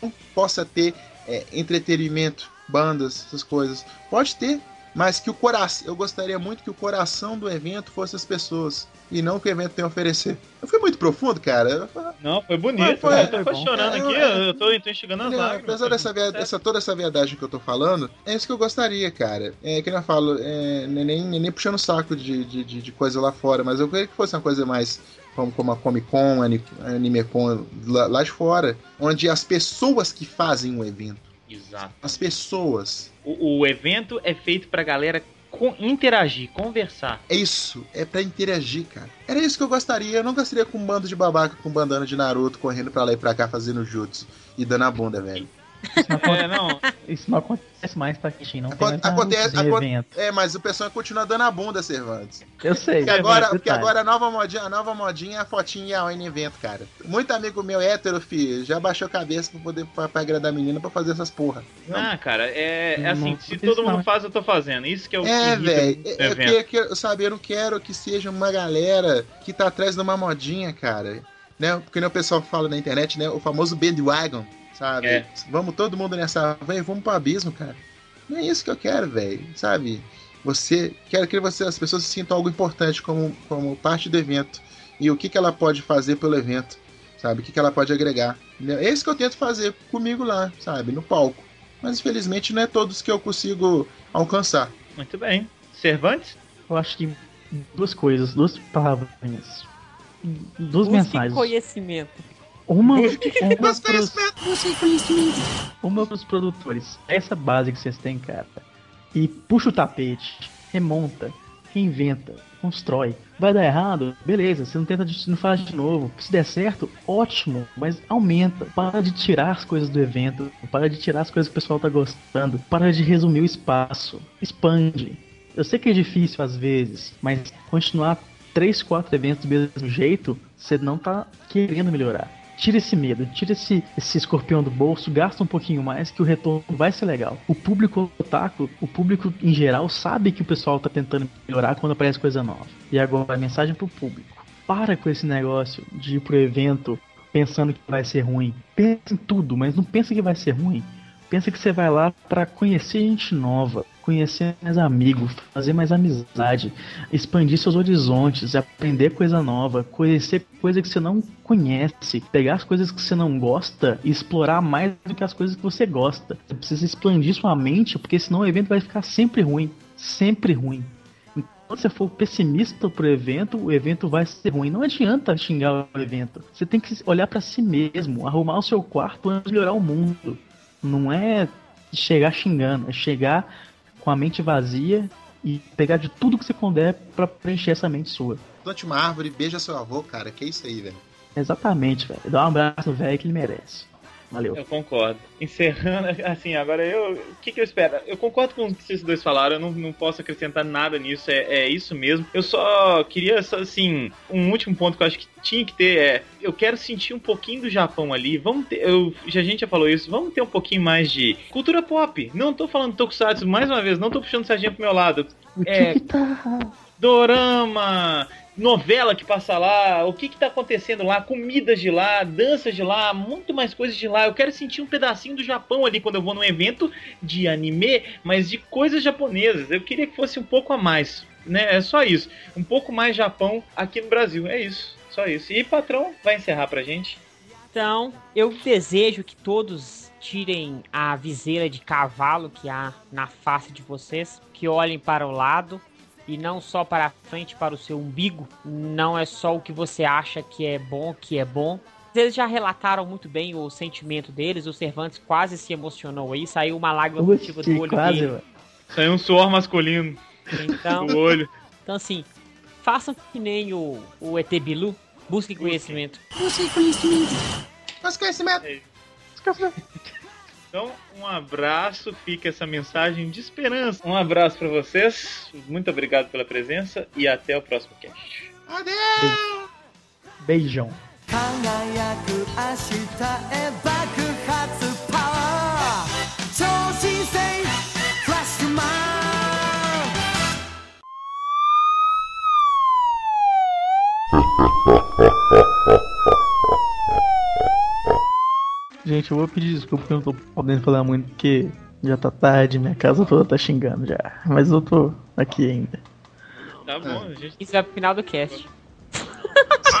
S1: não possa ter é, entretenimento, bandas, essas coisas. Pode ter, mas que o coração. Eu gostaria muito que o coração do evento fosse as pessoas. E não o que o evento tem a oferecer. Eu fui muito profundo, cara. Eu-
S2: Não, foi bonito.
S1: Foi-
S2: eu tô
S4: foi
S2: quase
S4: bom.
S2: chorando
S1: É,
S2: aqui,
S1: é,
S2: eu tô, eu tô enxergando as lágrimas.
S1: apesar dessa, ver-
S2: Sério.
S1: essa, toda essa verdade que eu tô falando, é isso que eu gostaria, cara. É que eu falo, é, nem, nem, nem puxando saco de, de, de, de coisa lá fora, mas eu queria que fosse uma coisa mais como, como a Comic Con, Ani- Anime Con lá, lá de fora, onde as pessoas que fazem o evento,
S2: Exato.
S1: as pessoas,
S2: O, o evento é feito pra galera con- interagir, conversar.
S1: é isso, é pra interagir, cara. Era isso que eu gostaria. Eu não gostaria com um bando de babaca com bandana de Naruto correndo pra lá e pra cá fazendo jutsu e dando a bunda, velho.
S4: Isso não,
S2: É,
S4: acontece,
S2: não.
S4: isso não acontece mais, Takeshi. Não tem
S1: acontece-
S4: evento.
S1: É, mas o pessoal continua dando a bunda, Cervantes.
S4: Eu sei.
S1: Porque agora,
S4: detalhe.
S1: porque agora a nova modinha, a nova modinha é a fotinha e a ON evento, cara. Muito amigo meu hétero, fi, já baixou a cabeça pra poder pra, pra agradar a menina pra fazer essas porra.
S2: Ah, cara, é, é assim,
S4: Não,
S2: se todo mundo
S4: não.
S2: faz, eu tô fazendo. Isso que é o que
S1: É, velho. É, é porque que, sabe, eu não quero que seja uma galera que tá atrás de uma modinha, cara. Né? Porque nem o pessoal fala na internet, né? O famoso bandwagon, sabe?
S2: É.
S1: Vamos todo mundo nessa. Véi, vamos pro abismo, cara. Não é isso que eu quero, velho. Sabe? Você. Quero que você, as pessoas se sintam algo importante como, como parte do evento. E o que, que ela pode fazer pelo evento. Sabe? O que, que ela pode agregar. É isso que eu tento fazer comigo lá, sabe? No palco. Mas infelizmente não é todos que eu consigo alcançar.
S2: Muito bem. Cervantes?
S4: Eu acho que duas coisas, duas palavrinhas. Duas
S3: Busque
S4: mensagens.
S3: conhecimento.
S4: Uma, uma,
S1: Mas
S4: pros.
S5: Busque conhecimento.
S4: uma pros produtores. Essa base que vocês têm, cara. E puxa o tapete, remonta, reinventa, constrói. Vai dar errado? Beleza, você não tenta, de- não faz de novo. Se der certo, ótimo, mas aumenta. Para de tirar as coisas do evento, para de tirar as coisas que o pessoal tá gostando, para de resumir o espaço, expande. Eu sei que é difícil às vezes, mas continuar três, quatro eventos do mesmo jeito, você não tá querendo melhorar. Tira esse medo, tira esse, esse escorpião do bolso, gasta um pouquinho mais que o retorno vai ser legal. O público otaku, o público em geral, sabe que o pessoal tá tentando melhorar quando aparece coisa nova. E agora, a mensagem pro público. Para com esse negócio de ir pro evento pensando que vai ser ruim. Pensa em tudo, mas não pensa que vai ser ruim. Pensa que você vai lá pra conhecer gente nova, conhecer mais amigos, fazer mais amizade, expandir seus horizontes, aprender coisa nova, conhecer coisa que você não conhece, pegar as coisas que você não gosta e explorar mais do que as coisas que você gosta. Você precisa expandir sua mente, porque senão o evento vai ficar sempre ruim, sempre ruim. Quando você for pessimista pro evento, o evento vai ser ruim. Não adianta xingar o evento. Você tem que olhar pra si mesmo, arrumar o seu quarto antes de melhorar o mundo. Não é chegar xingando, é chegar com a mente vazia e pegar de tudo que você puder pra preencher essa mente sua.
S1: Plante uma árvore, beija seu avô, cara. Que isso aí, velho.
S4: Exatamente, velho. Dá um abraço velho que ele merece. Valeu.
S2: Eu concordo. Encerrando, assim, agora eu. O que, que eu espero? Eu concordo com o que vocês dois falaram, eu não, não posso acrescentar nada nisso, é, é isso mesmo. Eu só queria, só, assim, um último ponto que eu acho que tinha que ter é. Eu quero sentir um pouquinho do Japão ali. Vamos ter. Eu, já, a gente já falou isso, vamos ter um pouquinho mais de cultura pop. Não tô falando tokusatsu, mais uma vez, não tô puxando sardinha pro meu lado. É, dorama, novela que passa lá, o que que tá acontecendo lá, comidas de lá, danças de lá, muito mais coisas de lá. Eu quero sentir um pedacinho do Japão ali quando eu vou num evento de anime, mas de coisas japonesas. Eu queria que fosse um pouco a mais, né? É só isso. Um pouco mais Japão aqui no Brasil. É isso. Só isso. E patrão, vai encerrar pra gente.
S3: Então, eu desejo que todos tirem a viseira de cavalo que há na face de vocês, que olhem para o lado e não só para a frente, para o seu umbigo. Não é só o que você acha que é bom, que é bom. Eles já relataram muito bem o sentimento deles, o Cervantes quase se emocionou aí, saiu uma lágrima do
S4: Oxi,
S3: olho
S4: quase,
S3: dele.
S4: velho.
S2: Saiu um suor masculino
S3: Então,
S2: do olho.
S3: então assim, façam que nem o, o ET Bilu, busquem conhecimento.
S5: Busque conhecimento.
S1: Mas conhecimento.
S2: Então, um abraço, fica essa mensagem de esperança. Um abraço pra vocês, muito obrigado pela presença e até o próximo cast.
S1: Adeus!
S4: Beijão.
S5: Busque
S7: 輝く明日へ爆発パワー超新星フラッシュマン
S4: Gente, eu vou pedir desculpa porque eu não tô podendo falar muito porque já tá tarde, minha casa toda tá xingando já. Mas eu tô aqui ainda.
S2: Tá bom, a gente
S3: Isso vai pro final do cast.